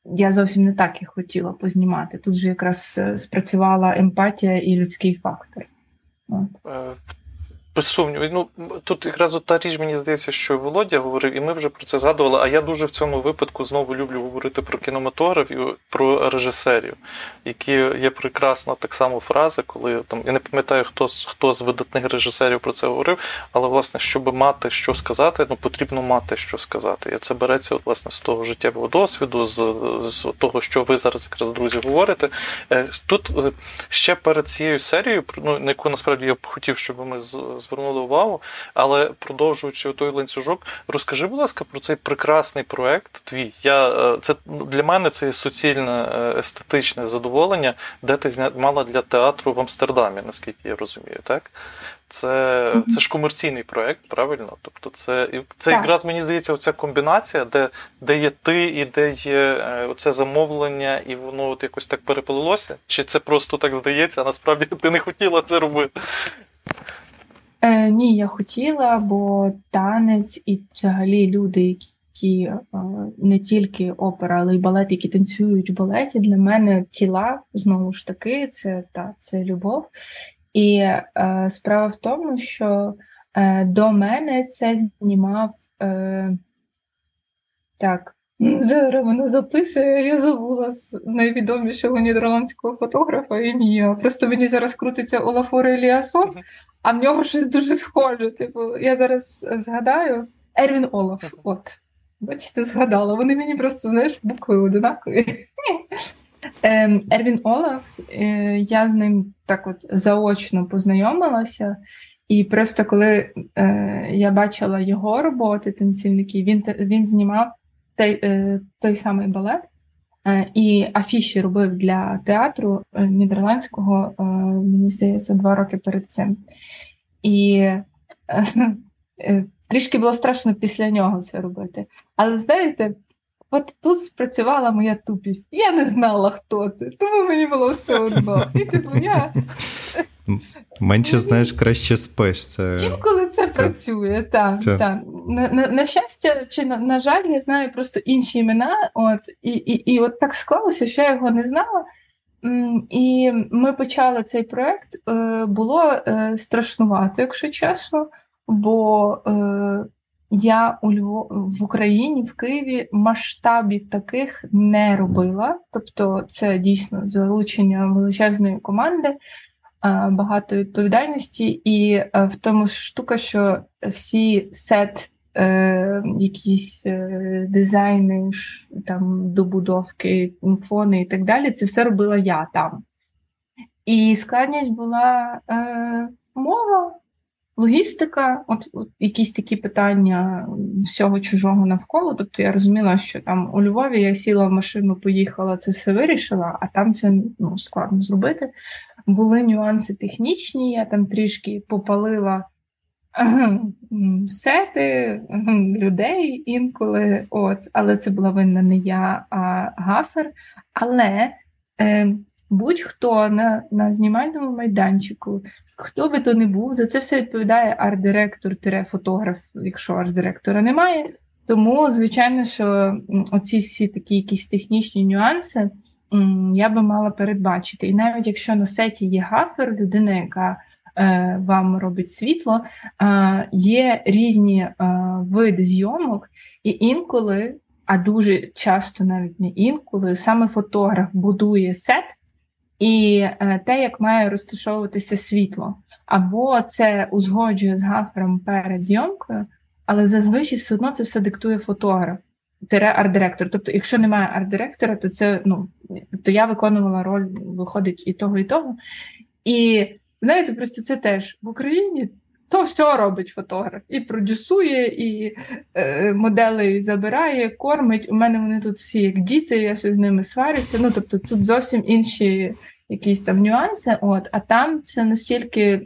я зовсім не так їх хотіла познімати. Тут же якраз е, спрацювала емпатія і людський фактор. От. Без сумніву. Ну, Тут якраз от та річ, мені здається, що Володя говорив, і ми вже про це згадували. А я дуже в цьому випадку знову люблю говорити про кінематограф і про режисерів, які є прекрасна так само фраза, коли там я не пам'ятаю, хто хто з видатних режисерів про це говорив, але власне, щоб мати що сказати, ну потрібно мати що сказати. І це береться от, власне з того життєвого досвіду, з, з того, що ви зараз якраз друзі говорите. Е, тут е, ще перед цією серією, ну на яку насправді я б хотів, щоб ми з звернули увагу. Але продовжуючи той ланцюжок, розкажи, будь ласка, про цей прекрасний проект. Твій я е, це для мене це є суцільне е, естетичне задоволення, де ти мала для театру в Амстердамі, наскільки я розумію, так? Це це ж комерційний проект, правильно? Тобто, це це якраз мені здається, оця комбінація, де де є ти і де є е, оце замовлення, і воно от якось так переплилося? Чи це просто так здається, а насправді ти не хотіла це робити? Е, Ні, я хотіла, бо танець і взагалі люди, які е, не тільки опера, але й балет, які танцюють в балеті, для мене тіла знову ж таки, це та це любов. І е, справа в тому, що е, до мене це знімав е, так. Зараз воно записує, я забула з найвідомішого нідерландського фотографа ім'я. Просто мені зараз крутиться Олафор Еліасон, а в нього щось дуже схоже. Типу, я зараз згадаю Ервін Олаф. От. Бачите, згадала. Вони мені просто, знаєш, букви одинакові. (laughs) Ем, Ервін Олаф, е, я з ним так от заочно познайомилася, і просто коли е, я бачила його роботи, танцівники, він він знімав той, е, той самий балет. І афіші робив для театру нідерландського, мені здається, два роки перед цим. І е, трішки було страшно після нього це робити. Але знаєте, от тут спрацювала моя тупість. Я не знала, хто це, тому мені було все одно. І типу я. Менше знаєш, краще спиш. Це... Інколи це працює, так. Це... так. На, на на, щастя, чи на, на жаль, я знаю просто інші імена. От, І і, і от так склалося, що я його не знала. І ми почали цей проект. Е, було е, страшнувато, якщо чесно, бо е, я у Львов... в Україні, в Києві масштабів таких не робила. Тобто, це дійсно залучення величезної команди, багато відповідальності, і в тому штука, що всі сет е, якісь е, дизайни, там, добудовки, фони і так далі. Це все робила я там. І складність була е, мова, логістика, от, от якісь такі питання всього чужого навколо. Тобто я розуміла, що там у Львові я сіла в машину, поїхала, це все вирішила, а там це ну, складно зробити. Були нюанси технічні, я там трішки попалила сети людей інколи, от, але це була винна не я, а гафер. Але е, будь-хто на на знімальному майданчику, хто би то не був, за це все відповідає арт-директор, фотограф, якщо арт-директора немає. Тому, звичайно, що оці всі такі якісь технічні нюанси я би мала передбачити. І навіть якщо на сеті є гафер, людина, яка е, вам робить світло, е, є різні е, види зйомок, і інколи, а дуже часто навіть не інколи, саме фотограф будує сет і те, як має розташовуватися світло. Або це узгоджує з гафером перед зйомкою, але зазвичай все одно це все диктує фотограф арт-директор. Тобто, якщо немає арт-директора, то це ну то я виконувала роль, виходить і того, і того. І знаєте, просто це теж в Україні то все робить фотограф. І продюсує, і е, моделей забирає, кормить. У мене вони тут всі як діти, я ще з ними сварюся. Ну тобто, тут зовсім інші якісь там нюанси. От, А там це настільки,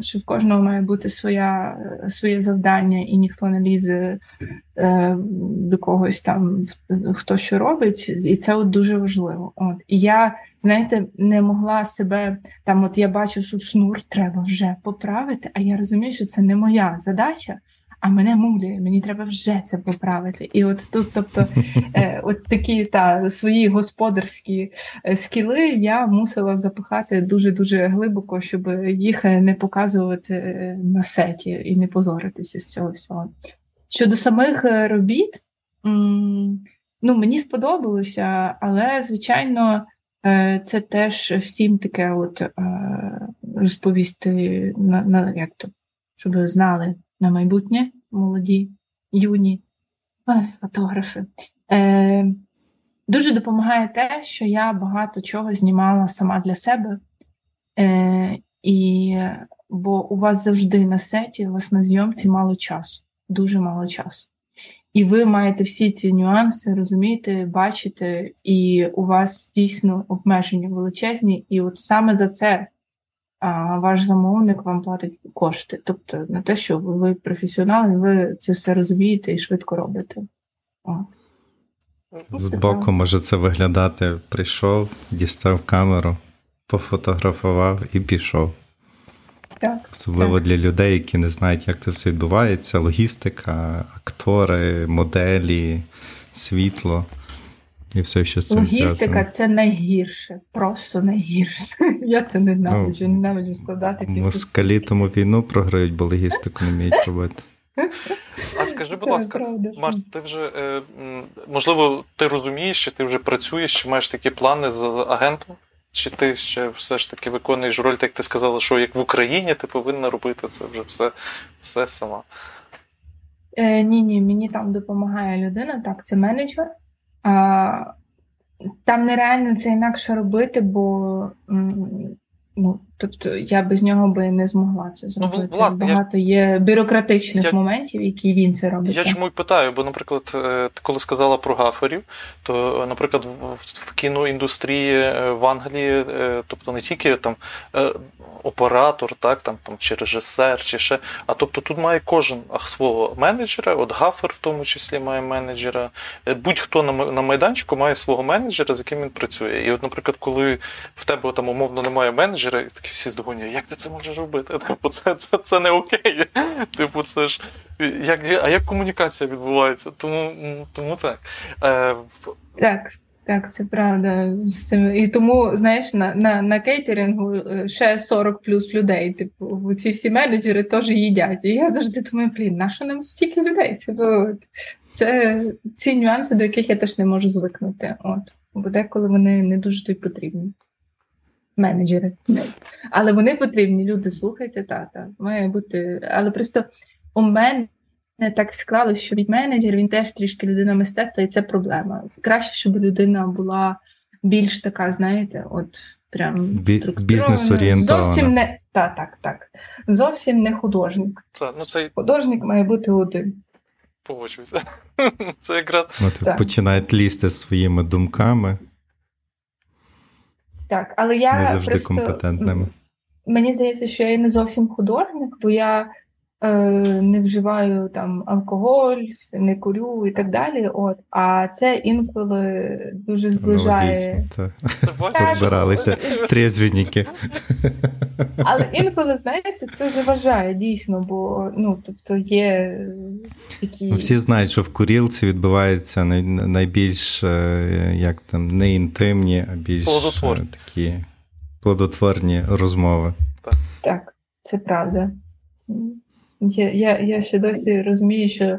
що в кожного має бути своя, своє завдання, і ніхто не лізе е, до когось там, хто що робить, і це от дуже важливо. От. І я, знаєте, не могла себе там, от я бачу, що шнур треба вже поправити, а я розумію, що це не моя задача а мене муляє, мені треба вже це поправити. І от тут, тобто, (laughs) е, от такі та свої господарські е, скіли я мусила запихати дуже-дуже глибоко, щоб їх не показувати е, на сеті і не позоритися з цього всього. Щодо самих робіт, ну мені сподобалося, але, звичайно, це теж всім таке от розповісти на, на як то, щоб знали на майбутнє молоді, юні фотографи. Е, Дуже допомагає те, що я багато чого знімала сама для себе. Е, і, Бо у вас завжди на сеті, у вас на зйомці мало часу, дуже мало часу. І ви маєте всі ці нюанси розуміти, бачити, і у вас дійсно обмеження величезні. І от саме за це ваш замовник вам платить кошти. Тобто на те, що ви професіонал, і ви це все розумієте і швидко робите. Збоку може це виглядати: прийшов, дістав камеру, пофотографував і пішов. Так, Особливо так. для людей, які не знають, як це все відбувається: логістика, актори, моделі, світло. І все, що з цим Логістика зв'язано. це найгірше, просто найгірше. (laughs) Я це ненавиджу, ну, ненавиджу складати ці Москалі тому війну програють, бо логістику не вміють (laughs) робити. А скажи, будь ласка, Март, ти вже е, можливо, ти розумієш, чи ти вже працюєш, чи маєш такі плани з агентом? Чи ти ще все ж таки виконуєш роль, так як ти сказала, що як в Україні ти повинна робити це вже все все сама? Е, Ні, ні, мені там допомагає людина, так, це менеджер. Там нереально це інакше робити, бо ну, тобто я без нього би не змогла це ну, зробити. Ну, власне, Багато я... є бюрократичних я... моментів, які він це робить. Я чому й питаю, бо, наприклад, е, ти коли сказала про гаферів, то, наприклад, в кіноіндустрії е, в Англії, е, тобто не тільки там оператор, так, там, там, чи режисер, чи ще. А тобто тут має кожен свого менеджера, от гафер в тому числі має менеджера. Е, будь-хто на майданчику має свого менеджера, з яким він працює. І, от, наприклад, коли в тебе там умовно немає менеджера, і такі всі здогонюють, як ти це можеш робити? (laughs) Типу, це це, це не окей. (laughs) Типу, це ж як, а як комунікація відбувається? Тому тому так. Е, Так. Так, це правда. І тому, знаєш, на на, на кейтерингу е, ще 40 плюс людей. Типу, ці всі менеджери теж їдять. І я завжди думаю, блін, на що нам стільки людей? Типу, це ці нюанси, до яких я теж не можу звикнути. От. Бо деколи вони не дуже то потрібні. Менеджери. Але вони потрібні. Люди, слухайте, та, має бути. Але просто у мене так склалось, що від менеджер він теж трішки людина мистецтва, і це проблема. Краще, щоб людина була більш така, знаєте, от прям бізнес-орієнтована. Зовсім не так, так, так. Зовсім не художник. Так, ну це... Художник має бути один. Погоджуюся. (laughs) Це якраз От починають лізти своїми думками. Так, але я не завжди просто... компетентними. Мені здається, що я не зовсім художник, бо я не вживаю там алкоголь, не курю і так далі. От, а це інколи дуже зближає. Збиралися трезвенники. Але інколи, знаєте, це заважає дійсно, бо ну, тобто є такі. Ну, всі знають, що в курілці відбуваються найбільш е, як там не інтимні, а більш е, такі плодотворні розмови. Так, це правда. Я я, я ще досі розумію, що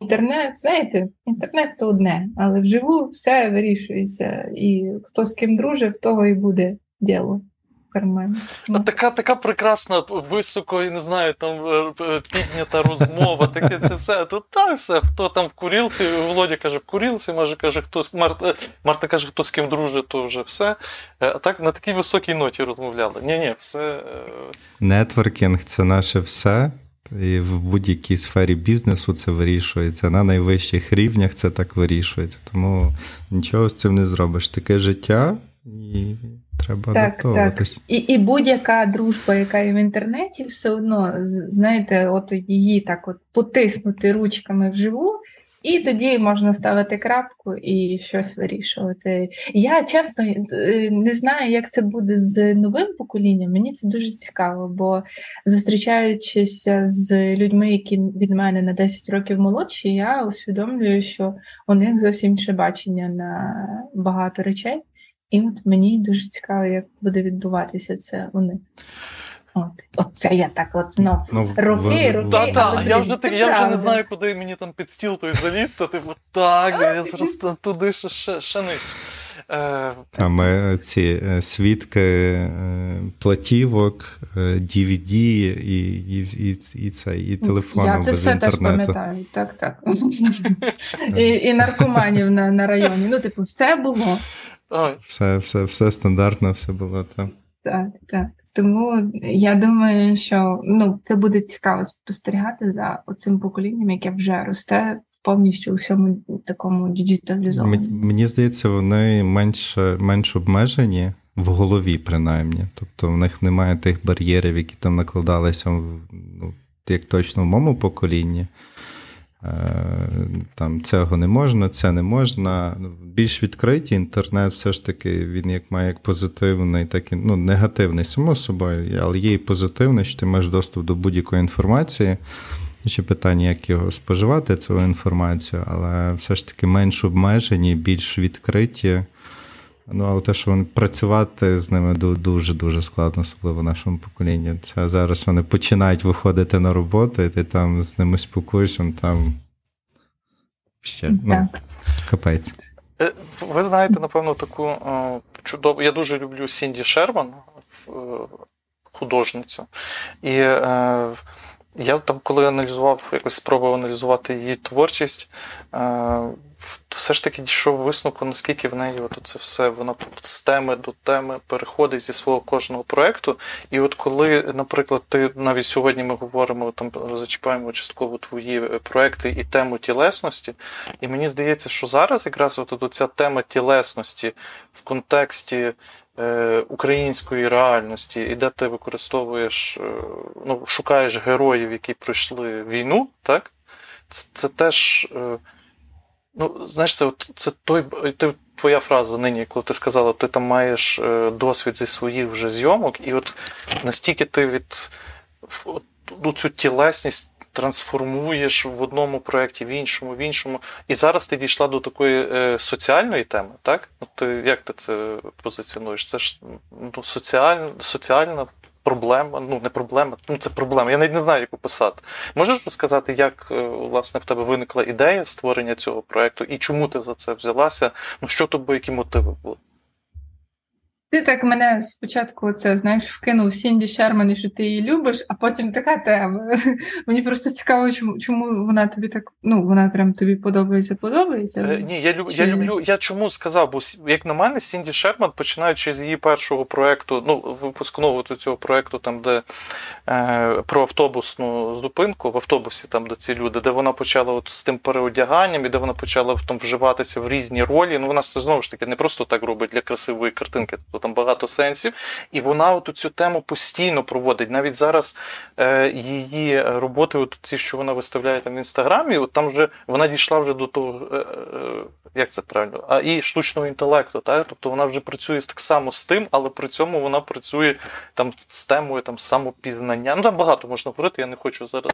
інтернет, знаєте, інтернет то одне, але вживу все вирішується. І хто з ким дружить, в того і буде діло. Ну. Така така прекрасна, високо, не знаю, там е, е, піднята розмова, таке це все. Тут так все. Хто там в курілці, Володя каже, в курілці, може каже, хто Марта, е, Марта каже, хто з ким дружить, то вже все. А так на такій високій ноті розмовляли. Ні, ні, все. Нетворкінг це наше все. І в будь-якій сфері бізнесу це вирішується. На найвищих рівнях це так вирішується. Тому нічого з цим не зробиш. Таке життя і Треба так, так. І і будь-яка дружба, яка є в інтернеті, все одно, знаєте, от її так от потиснути ручками вживу, і тоді можна ставити крапку і щось вирішувати. Я чесно е, не знаю, як це буде з новим поколінням. Мені це дуже цікаво, бо зустрічаючись з людьми, які від мене на 10 років молодші, я усвідомлюю, що у них зовсім інше бачення на багато речей. І от мені дуже цікаво, як буде відбуватися це у них. От, от це я так от знов ну, роки, роки. Та, та, я вже так, я вже не знаю, куди мені там під стіл той залізти. Типу, так, я зараз туди ще, ще, ще нижче. Е... Там е, ці е, свідки платівок, DVD і і, і, і, це, і телефону Я це без все інтернету. теж пам'ятаю. Так, так. і, і наркоманів на, на районі. Ну, типу, все було. Все все, все стандартно, все було там. Так, так. Тому я думаю, що ну, це буде цікаво спостерігати за цим поколінням, яке вже росте повністю у всьому такому діджиталізованому. Мені здається, вони менш, менш обмежені в голові, принаймні. Тобто в них немає тих бар'єрів, які там накладалися ну, як точно в моєму поколінні. Е, там цього не можна, це не можна. Більш відкритий інтернет, все ж таки, він як має як позитивний, так і ну, негативний, само собою, але є і позитивний, що ти маєш доступ до будь-якої інформації. Ще питання, як його споживати, цю інформацію, але все ж таки менш обмежені, більш відкриті. Ну, але те, що вони працювати з ними дуже-дуже складно, особливо в нашому поколінні. Це зараз вони починають виходити на роботу, і ти там з ними спілкуєшся, там ще ну, капець. Е, ви знаєте, напевно, таку чудову. Я дуже люблю Сінді Шерман, е, художницю. І е, я там, коли аналізував, якось спробував аналізувати її творчість, все ж таки дійшов висновку, наскільки в неї от це все воно з теми до теми переходить зі свого кожного проєкту. І от коли, наприклад, ти навіть сьогодні ми говоримо, там зачіпаємо частково твої е, проекти і тему тілесності, і мені здається, що зараз якраз от ця тема тілесності в контексті. Е, української реальності, і де ти використовуєш, е, ну, шукаєш героїв, які пройшли війну, так? Це, це теж Ну, знаєш, це це той ти, твоя фраза нині, коли ти сказала, ти там маєш е, досвід зі своїх вже зйомок, і от настільки ти від от, ну, цю тілесність трансформуєш в одному проєкті, в іншому, в іншому. І зараз ти дійшла до такої е, соціальної теми, так? Ну, ти, Як ти це позиціонуєш? Це ж ну, соціаль, соціальна проблема, ну не проблема, ну це проблема. Я навіть не знаю, як описати. Можеш розказати, як е, власне в тебе виникла ідея створення цього проекту і чому ти за це взялася? Ну що тобі, які мотиви були? Ти так мене спочатку це знаєш, вкинув Сінді Шерман, що ти її любиш, а потім така тема. (laughs) Мені просто цікаво, чому чому вона тобі так, ну вона прям тобі подобається, подобається. Е, ні, я люб, Чи... я люблю. Я чому сказав, бо як на мене, Сінді Шерман, починаючи з її першого проекту, ну випускного цього проекту, там де е, про автобусну зупинку в автобусі, там де ці люди, де вона почала от з тим переодяганням, і де вона почала там вживатися в різні ролі. Ну вона це знову ж таки не просто так робить для красивої картинки. Там багато сенсів. І вона от цю тему постійно проводить. Навіть зараз е, її роботи, от ці, що вона виставляє там в інстаграмі, от там вже вона дійшла вже до того, е, е, як це правильно, а і штучного інтелекту. Так? Тобто вона вже працює так само з тим, але при цьому вона працює там з темою там самопізнання. Ну там багато можна говорити, я не хочу зараз.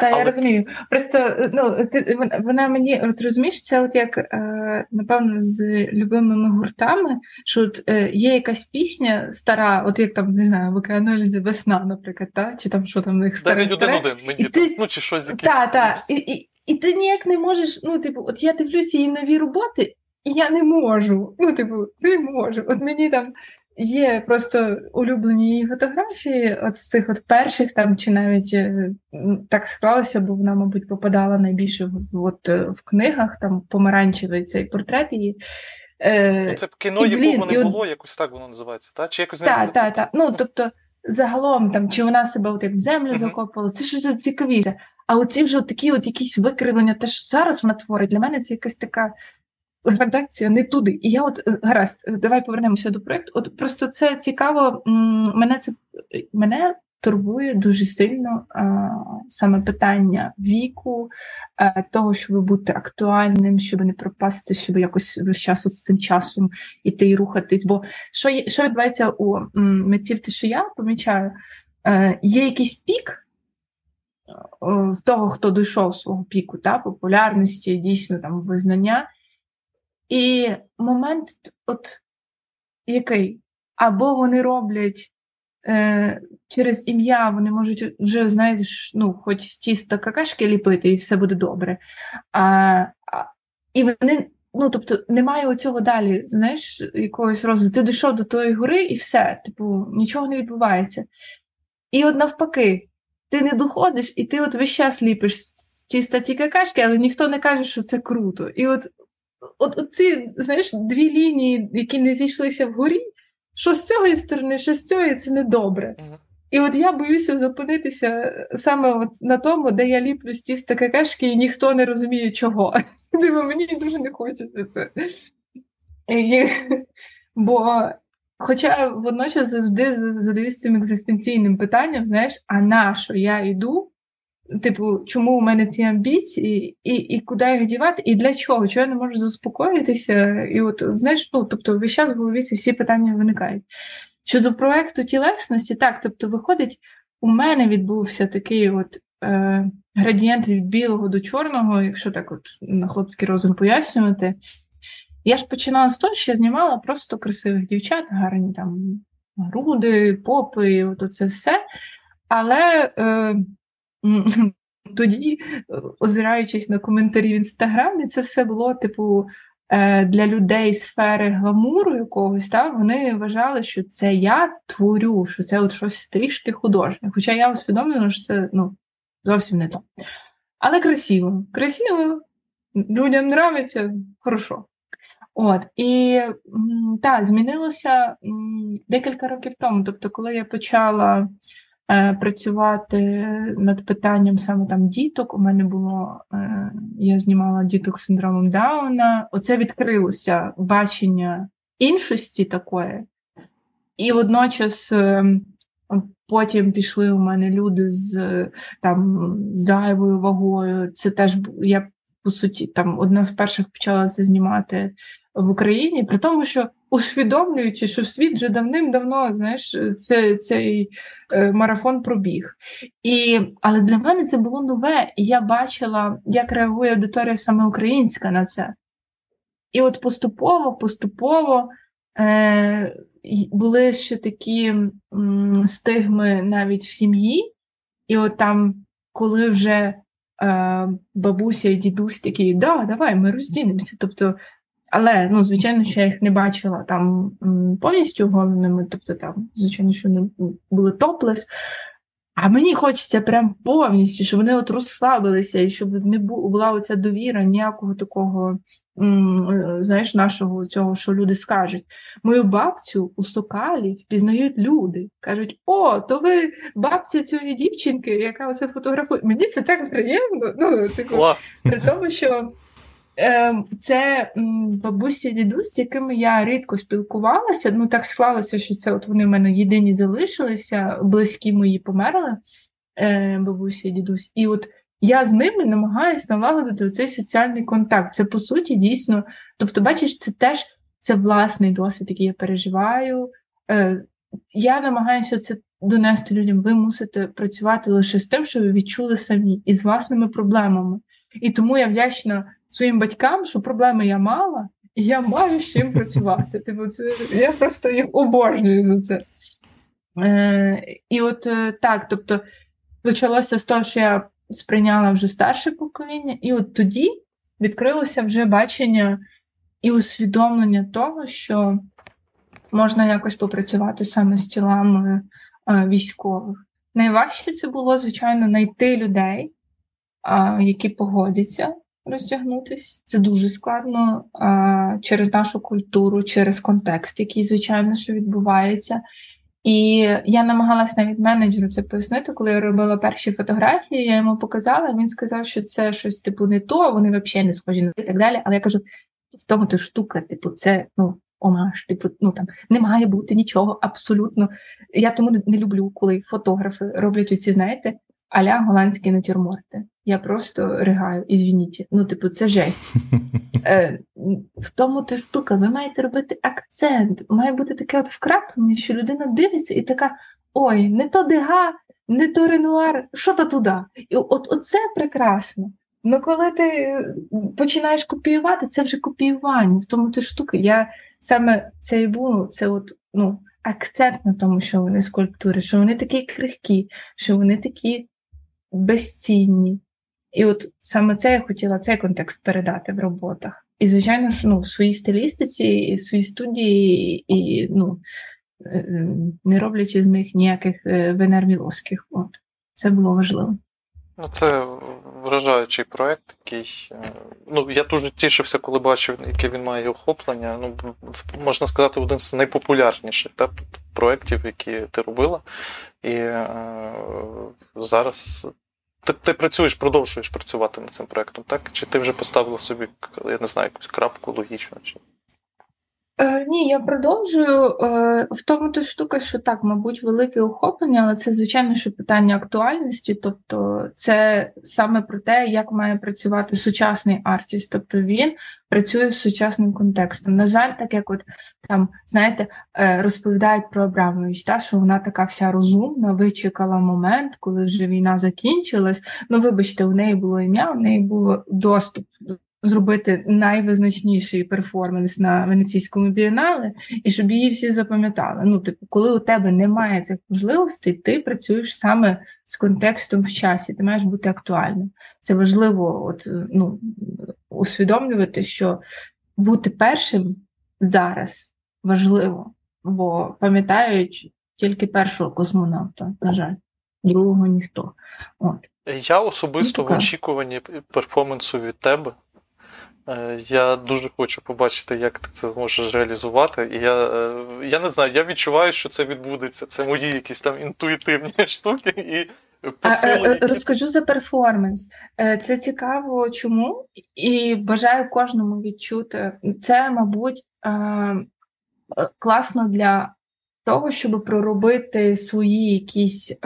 Та Але... я розумію. Просто ну ти вона мені от розумієш, це от як е, напевно з любимими гуртами, що от е, є якась пісня стара, от як там не знаю, в океанолізі весна, наприклад, та чи там що там в них старе, один один мені ти... ну чи щось якесь. Так, так. І, і, і ти ніяк не можеш. Ну, типу, от я дивлюся її нові роботи, і я не можу. Ну, типу, не можу. От мені там Є просто улюблені її фотографії, от з цих от перших там, чи навіть е, так склалося, бо вона, мабуть, попадала найбільше в, от, е, в книгах, там помаранчевий цей портрет її. Е, ну, Це кіно, якого не було, якось так воно називається, так? Чи якось Так, так, так. Ну, тобто, загалом, там, чи вона себе от як в землю uh-huh. закопала, це щось цікавіше. А оці вже от такі от якісь викривлення, те, що зараз вона творить, для мене це якась така градація не туди. І я от е, гаразд, давай повернемося до проєкту. От просто це цікаво. Мене це мене турбує дуже сильно а, саме питання віку, а, того, щоб бути актуальним, щоб не пропасти, щоб якось весь час з цим часом іти і рухатись. Бо що є, що відбувається у митців, те, що я помічаю, е, є якийсь пік. В того, хто дійшов свого піку, та, популярності, дійсно там визнання, і момент, от який? Або вони роблять е, через ім'я, вони можуть вже, знаєш, ну, хоч з тіста какашки ліпити, і все буде добре. А, І вони, ну, тобто, немає оцього далі, знаєш, якогось розвитку. Ти дійшов до тої гори і все, типу, нічого не відбувається. І от навпаки, ти не доходиш, і ти от весь час ліпиш з тіста ті какашки, але ніхто не каже, що це круто. І от, от ці, знаєш, дві лінії, які не зійшлися вгорі, що з цієї сторони, що з цієї, це недобре. І от я боюся зупинитися саме от на тому, де я ліплю з тіста какашки, і ніхто не розуміє, чого. (laughs) Мені дуже не хочеться це. І, Бо, хоча водночас завжди задаюсь цим екзистенційним питанням, знаєш, а на що я йду Типу, чому у мене ці амбіції, і і куди їх дівати, і для чого? Чого я не можу заспокоїтися? І от знаєш, ну тобто весь час в голові всі питання виникають. Щодо проекту тілесності, так, тобто, виходить, у мене відбувся такий от е, градієнт від білого до чорного, якщо так от на хлопський розум пояснювати. Я ж починала з того, що я знімала просто красивих дівчат, гарні там груди, попи, от це все. Але. Е, тоді, озираючись на коментарі в інстаграмі, це все було, типу, е, для людей сфери гламуру якогось, та, вони вважали, що це я творю, що це от щось трішки художнє. Хоча я усвідомлена, що це ну, зовсім не то. Але красиво. Красиво, людям нравиться, хорошо. От, і так, змінилося декілька років тому. Тобто, коли я почала працювати над питанням саме там діток. У мене було, е, я знімала діток з синдромом Дауна. Оце відкрилося бачення іншості такої, і водночас. Е, потім пішли у мене люди з там зайвою вагою. Це теж я по суті там одна з перших почала це знімати в Україні, при тому, що усвідомлюючи, що світ вже давним-давно знаєш, це, цей е, марафон пробіг. І, Але для мене це було нове, і я бачила, як реагує аудиторія саме українська на це. І от поступово, поступово е, були ще такі м, стигми навіть в сім'ї, і от там, коли вже. Е, бабуся і дідусь такі, да, давай, ми роздінемося. Тобто але, ну, звичайно, що я їх не бачила там повністю головними, тобто там, звичайно, що не були топлес. А мені хочеться прям повністю, щоб вони от розслабилися, і щоб не була оця довіра ніякого такого, знаєш, нашого цього, що люди скажуть. Мою бабцю у Сокалі впізнають люди. Кажуть, о, то ви бабця цієї дівчинки, яка оце фотографує. Мені це так приємно. Ну, типу, при тому, що це бабусі дідусь, з якими я рідко спілкувалася. Ну так склалося, що це от вони в мене єдині залишилися, близькі мої померли, е, бабусі і дідусь. І от я з ними намагаюся налагодити цей соціальний контакт. Це по суті дійсно. Тобто, бачиш, це теж це власний досвід, який я переживаю. Е, Я намагаюся це донести людям. Ви мусите працювати лише з тим, що ви відчули самі і з власними проблемами. І тому я вдячна своїм батькам, що проблеми я мала, і я маю з чим працювати. Типу, це я просто їх обожнюю за це. Е, І от е, так, тобто почалося з того, що я сприйняла вже старше покоління, і от тоді відкрилося вже бачення і усвідомлення того, що можна якось попрацювати саме з тілами е, військових. Найважче це було, звичайно, знайти людей, е, які погодяться роздягнутися. Це дуже складно е, через нашу культуру, через контекст, який, звичайно, що відбувається. І я намагалась навіть менеджеру це пояснити, коли я робила перші фотографії, я йому показала, він сказав, що це щось типу не то, вони взагалі не схожі на і так далі. Але я кажу: в тому то штука, типу, це ну, омаш, типу, ну там не має бути нічого абсолютно. Я тому не люблю, коли фотографи роблять оці, знаєте, аля голландські натюрморти. Я просто ригаю, ізвініть. Ну, типу, це жесть. (laughs) Е, В тому то штука, ви маєте робити акцент. Має бути таке от вкраплення, що людина дивиться і така: ой, не то дега, не то ренуар, що то туди. І от оце прекрасно. Ну, коли ти починаєш копіювати, це вже копіювання. В тому то штука. Я саме це і було, це от, ну, акцент на тому, що вони скульптури, що вони такі крихкі, що вони такі безцінні. І от саме це я хотіла цей контекст передати в роботах. І, звичайно ж, ну, в своїй стилістиці, і в своїй студії, і ну, е, е, не роблячи з них ніяких е, венер мілоських. От. Це було важливо. Ну, це вражаючий проект, який. Ну, я дуже тішився, коли бачив, яке він має охоплення. Ну, це можна сказати, один з найпопулярніших так, проєктів, які ти робила. І е, зараз ти ти працюєш, продовжуєш працювати над цим проектом, так? Чи ти вже поставила собі, я не знаю, якусь крапку логічно? Чи... Е, Ні, я продовжую. Е, В тому то штука, що так, мабуть, велике охоплення, але це, звичайно, що питання актуальності. Тобто, це саме про те, як має працювати сучасний артіст. Тобто він працює з сучасним контекстом. На жаль, так як от там, знаєте, е, розповідають про Абрамович, та, що вона така вся розумна, вичекала момент, коли вже війна закінчилась. Ну, вибачте, у неї було ім'я, у неї було доступ зробити найвизначніший перформанс на венеційському бієнале, і щоб її всі запам'ятали. Ну, типу, коли у тебе немає цих можливостей, ти працюєш саме з контекстом в часі, ти маєш бути актуальним. Це важливо от, ну, усвідомлювати, що бути першим зараз важливо, бо пам'ятають тільки першого космонавта, на жаль, другого ніхто. От. Я особисто ну, в очікуванні перформансу від тебе. Е, я дуже хочу побачити, як ти це зможеш реалізувати. І я е, я не знаю, я відчуваю, що це відбудеться. Це мої якісь там інтуїтивні (laughs) штуки. і посили, які... Розкажу за перформанс. Е, це цікаво, чому? І бажаю кожному відчути. Це, мабуть, класно для того, щоб проробити свої якісь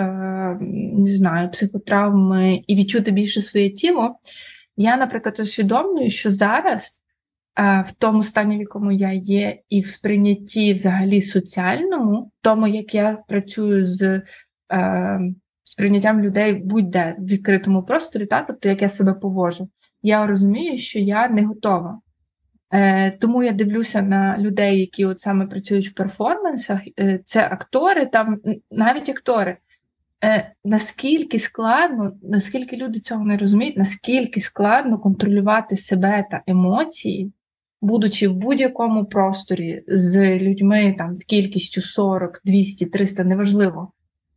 не знаю, психотравми і відчути більше своє тіло. Я, наприклад, усвідомлюю, що зараз, е, в тому стані, в якому я є, і в сприйнятті взагалі соціальному, тому як я працюю з е, сприйняттям людей будь-де в відкритому просторі, та, тобто як я себе повожу, я розумію, що я не готова. Е, Тому я дивлюся на людей, які от саме працюють в перформансах. Е, це актори, там навіть актори е, наскільки складно, наскільки люди цього не розуміють, наскільки складно контролювати себе та емоції, будучи в будь-якому просторі з людьми там кількістю 40, 200, 300, неважливо.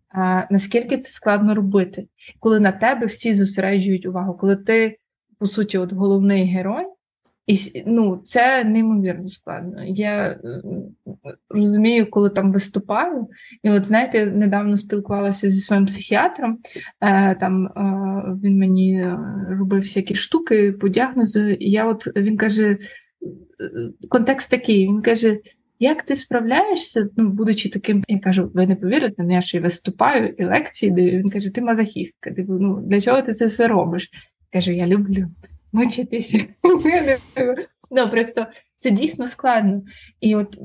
А, Наскільки це складно робити, коли на тебе всі зосереджують увагу, коли ти, по суті, от головний герой, І ну, це неймовірно складно. Я розумію, коли там виступаю, і от знаєте, недавно спілкувалася зі своїм психіатром. Е, Там е, він мені е, робив всякі штуки по діагнозу. І я от він каже: е, контекст такий: він каже: як ти справляєшся, ну, будучи таким, я кажу, ви не повірите, ну, я ще й виступаю і лекції даю. Він каже, ти мазохістка. Типу, ну для чого ти це все робиш? Каже, я люблю мучитися. (laughs) Ну, просто це дійсно складно. І от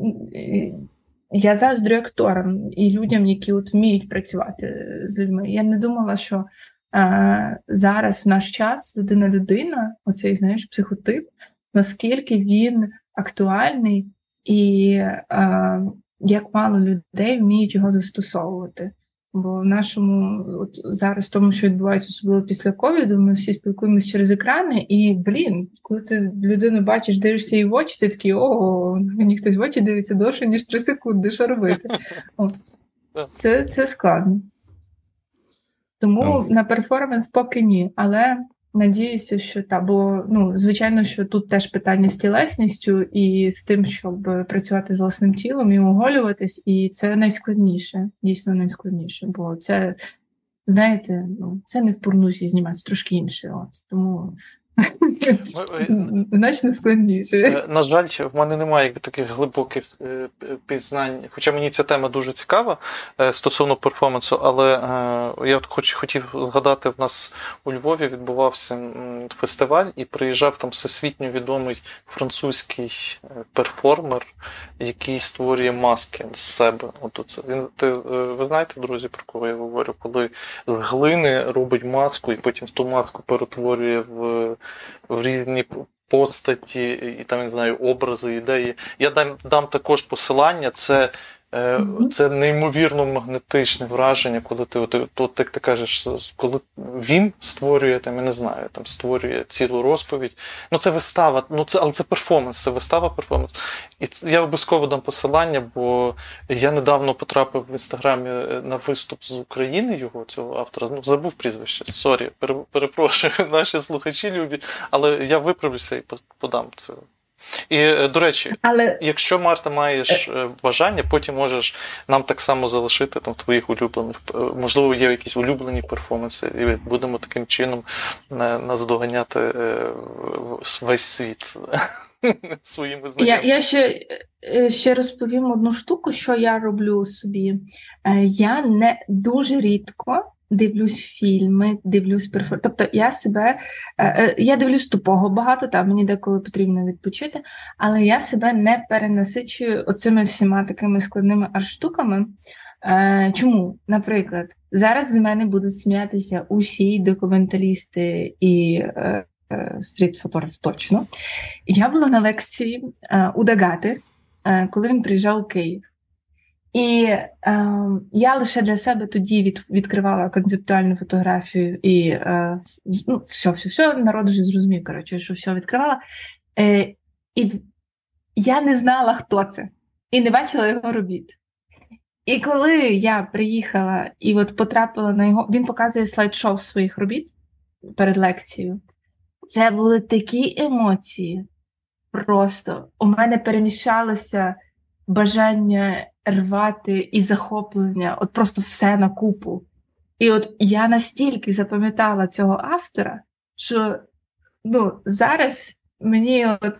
я заздрю акторам і людям, які от вміють працювати з людьми. Я не думала, що а, зараз в наш час людина-людина, оцей знаєш, психотип, наскільки він актуальний і а, як мало людей вміють його застосовувати. Бо в нашому от зараз, тому що відбувається особливо після ковіду, ми всі спілкуємося через екрани, і блін, коли ти людину бачиш, дивишся її в очі, ти такий о, мені хтось в очі дивиться довше, ніж три секунди, що робити. Це це складно. Тому на перформанс поки ні. Але Надіюся, що та бо ну звичайно, що тут теж питання з тілесністю і з тим, щоб працювати з власним тілом і оголюватись, і це найскладніше, дійсно найскладніше, бо це, знаєте, ну це не в порнусі зніматися трошки інше. От тому (laughs) Значно складніше. Е, на жаль, в мене немає таких глибоких е, пізнань, хоча мені ця тема дуже цікава е, стосовно перформансу, але я хоч хотів згадати, в нас у Львові відбувався фестиваль і приїжджав там всесвітньо відомий французький перформер, який створює маски з себе. От це. Він, ти, Ви знаєте, друзі, про кого я говорю? Коли з глини робить маску і потім ту маску перетворює в в різні постаті, і там не знаю, образи, ідеї. Я дам, дам також посилання. Це це неймовірно магнетичне враження, коли ти от, от, як ти кажеш, коли він створює, там, я не знаю, там створює цілу розповідь. Ну це вистава, ну це, але це перформанс, це вистава перформанс. І це, я обов'язково дам посилання, бо я недавно потрапив в інстаграмі е, на виступ з України його, цього автора. Ну, забув прізвище. Sorry, перепрошую, (laughs) наші слухачі любі, але я виправлюся і подам це. І, е, до речі, Але... якщо Марта маєш е, бажання, потім можеш нам так само залишити там твоїх улюблених, е, можливо, є якісь улюблені перформанси, і будемо таким чином наздоганяти весь світ. (laughs) Своїми знаннями. Я я ще ще розповім одну штуку, що я роблю собі. Я не дуже рідко дивлюсь фільми, дивлюсь перфор... Тобто я себе е, е, я дивлюсь тупого багато, там мені деколи потрібно відпочити, але я себе не перенасичую оцими всіма такими складними арт-штуками. Е, чому? Наприклад, зараз з мене будуть сміятися усі документалісти і стріт-фотограф точно. Я була на лекції у Дагати, коли він приїжджав у Київ. І е, я лише для себе тоді від, відкривала концептуальну фотографію і е, ну, все, все, все, народ вже зрозумів, коротше, що все відкривала. Е, І я не знала, хто це, і не бачила його робіт. І коли я приїхала і от потрапила на його, він показує слайд-шоу своїх робіт перед лекцією. Це були такі емоції. Просто у мене перемішалося бажання рвати і захоплення, от просто все на купу. І от я настільки запам'ятала цього автора, що ну, зараз мені от,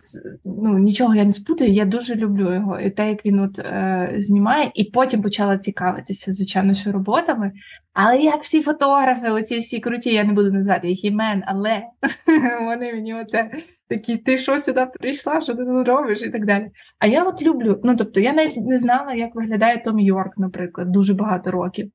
ну, нічого я не спутаю, я дуже люблю його. І те, як він от, е, знімає, і потім почала цікавитися, звичайно, що роботами. Але як всі фотографи, оці всі круті, я не буду назвати їх імен, але (laughs) вони мені оце такі, ти що сюди прийшла, що ти тут робиш, і так далі. А я от люблю. Ну тобто, я навіть не знала, як виглядає Том Йорк, наприклад, дуже багато років.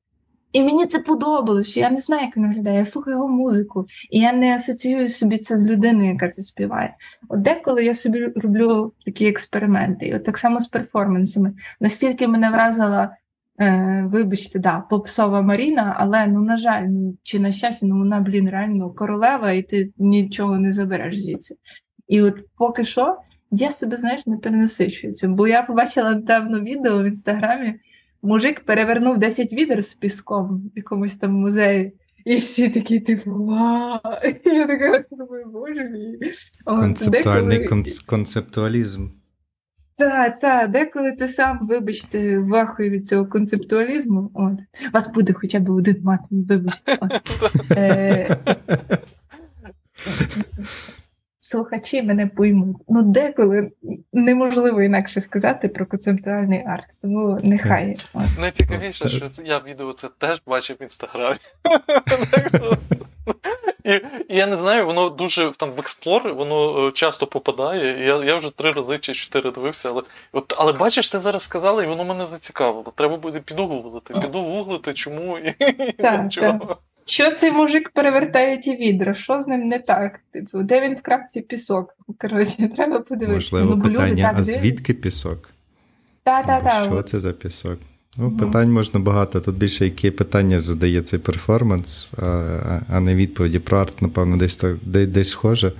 І мені це подобалося, що я не знаю, як він виглядає. Я слухаю його музику, і я не асоціюю собі це з людиною, яка це співає. От деколи я собі роблю такі експерименти, і от так само з перформансами. Настільки мене вразила, е, вибачте, да, попсова Маріна, але ну на жаль, ну чи на щастя, ну вона, блін, реально королева, і ти нічого не забереш звідси. І от поки що я себе, знаєш, не перенасичую цим. Бо я побачила недавно відео в інстаграмі. Мужик перевернув 10 відер з піском в якомусь там музеї. і всі такі, типу, вау. І я така думаю, боже мій. Концептуальний деколи- кон- концептуалізм. Так, так, деколи ти сам, вибачте, вахує від цього концептуалізму. От. Вас буде хоча б один мат, вибачте. От. (laughs) Е, Слухачі мене поймуть. Ну, деколи неможливо інакше сказати про концептуальний арт, тому нехай. Найцікавіше, що це- я відео це теж бачив в інстаграмі. І, і я не знаю, воно дуже там в експлор, воно е, часто попадає. І я, я вже три рази чи чотири дивився, але от, але бачиш, ти зараз сказала, і воно мене зацікавило. Треба буде піду гуглити. Піду гуглити, чому і Так, (laughs) чого. Що цей мужик перевертає ті відра? Що з ним не так? Типу, де він в крапці пісок? Коротше, (laughs) треба подивитися. Можливо, ну, питання, так а звідки пісок? Та-та-та. Що це за пісок? Ну, Мгм. питань можна багато. Тут більше які питання задає цей перформанс, а, а- не відповіді про арт, напевно, десь так десь схоже.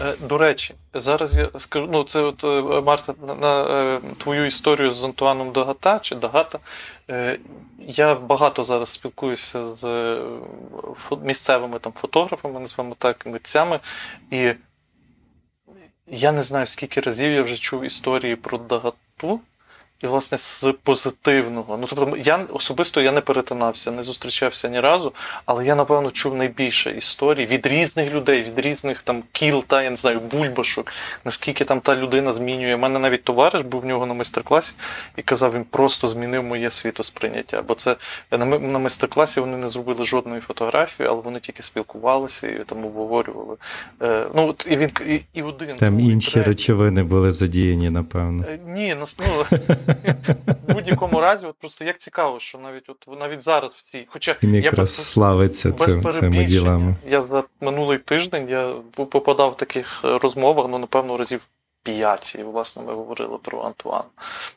Е, До речі, зараз я скажу, ну це от е, Марта, на, е, твою історію з Антуаном Дагата чи Дагата. Я багато зараз спілкуюся з місцевими там фотографами, назвемо так, митцями, і я не знаю, скільки разів я вже чув історії про Дагату. І, власне, з позитивного. Ну, тобто, я особисто я не перетинався, не зустрічався ні разу, але я, напевно, чув найбільше історій від різних людей, від різних там кіл та я не знаю, бульбашок, наскільки там та людина змінює. У мене навіть товариш був в нього на майстер-класі і казав, він просто змінив моє світосприйняття. Бо це на, на майстер-класі вони не зробили жодної фотографії, але вони тільки спілкувалися і там обговорювали. Е, ну, от, і він і, і один. Там інші третій. речовини були задіяні, напевно. Е, Ні, нас ну в будь-якому разі, от просто як цікаво, що навіть от навіть зараз в цій, хоча Він я якраз без, славиться без цим, цими ділами. я за минулий тиждень я попадав в таких е, розмовах, ну напевно, разів. П'ять, і власне ми говорили про Антуана.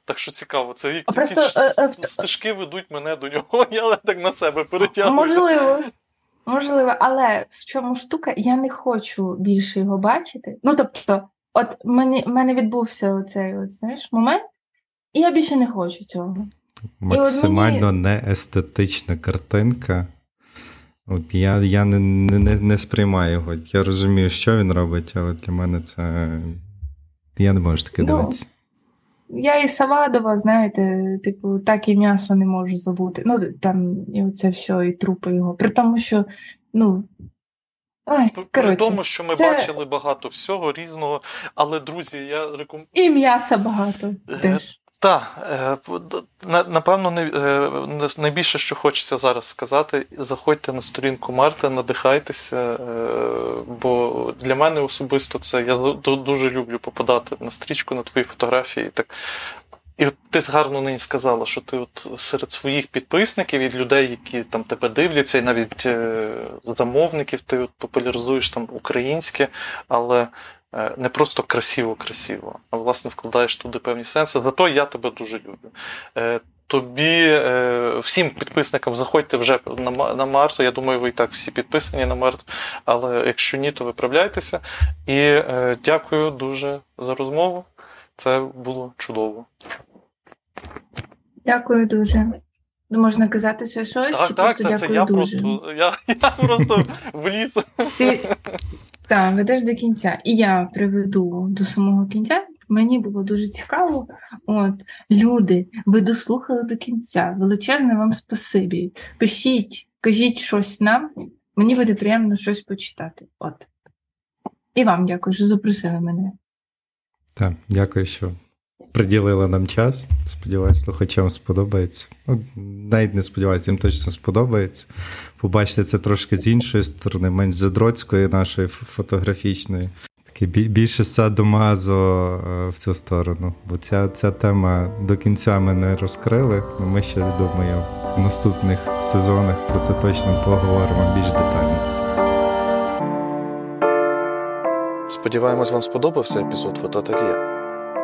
Так що цікаво, це як просто, ті е, е, стежки ведуть мене до нього. (laughs) Я так на себе перетягую. Можливо, можливо, але в чому штука? Я не хочу більше його бачити. Ну, тобто, от мені, в мене відбувся оцей от, знаєш, момент, і я більше не хочу цього. Максимально неестетична картинка. От я я не, не, не сприймаю його. Я розумію, що він робить, але для мене це. Я не можу таке Ну, дивитися. Я і Савадова, знаєте, типу, так і м'ясо не можу забути. Ну, там, і оце все, і трупи його. При тому, що, ну. Ай, При коротше, тому, що ми це- бачили багато всього різного, але друзі, я рекомендую. І м'яса багато теж. Так, е, напевно, е, найбільше, що хочеться зараз сказати, заходьте на сторінку Марти, надихайтеся, е, бо для мене особисто це я дуже люблю попадати на стрічку, на твої фотографії. Так. І от ти гарно нині сказала, що ти от серед своїх підписників і людей, які там тебе дивляться, і навіть замовників, ти от популяризуєш там українське, але не просто красиво-красиво, а власне вкладаєш туди певні сенси. Зато я тебе дуже люблю. Е, Тобі е, всім підписникам заходьте вже на, Марту. Я думаю, ви і так всі підписані на Марту. Але якщо ні, то виправляйтеся. І е, дякую дуже за розмову. Це було чудово. Дякую дуже. Ну, Можна казати ще щось? Так, чи так, просто та це я дуже? просто, я, (laughs) я просто вліз. Ти так, ведеш до кінця. І я приведу до самого кінця. Мені було дуже цікаво. От, люди, ви дослухали до кінця. Величезне вам спасибі. Пишіть, кажіть щось нам. Мені буде приємно щось почитати. От. І вам дякую, що запросили мене. Так, дякую, що приділили нам час. Сподіваюсь, слухачам сподобається. Ну, навіть не сподіваюся, їм точно сподобається. Побачите це трошки з іншої сторони, менш задроцької нашої фотографічної. Таке більше садомазо е, в цю сторону. Бо ця, ця тема до кінця ми не розкрили. але Ми ще думаю, в наступних сезонах про це точно поговоримо більш детально. Сподіваємось, вам сподобався епізод фотоательє.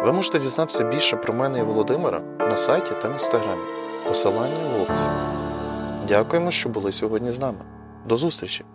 Ви можете дізнатися більше про мене і Володимира на сайті та в інстаграмі. Посилання в описі. Дякуємо, що були сьогодні з нами. До зустрічі!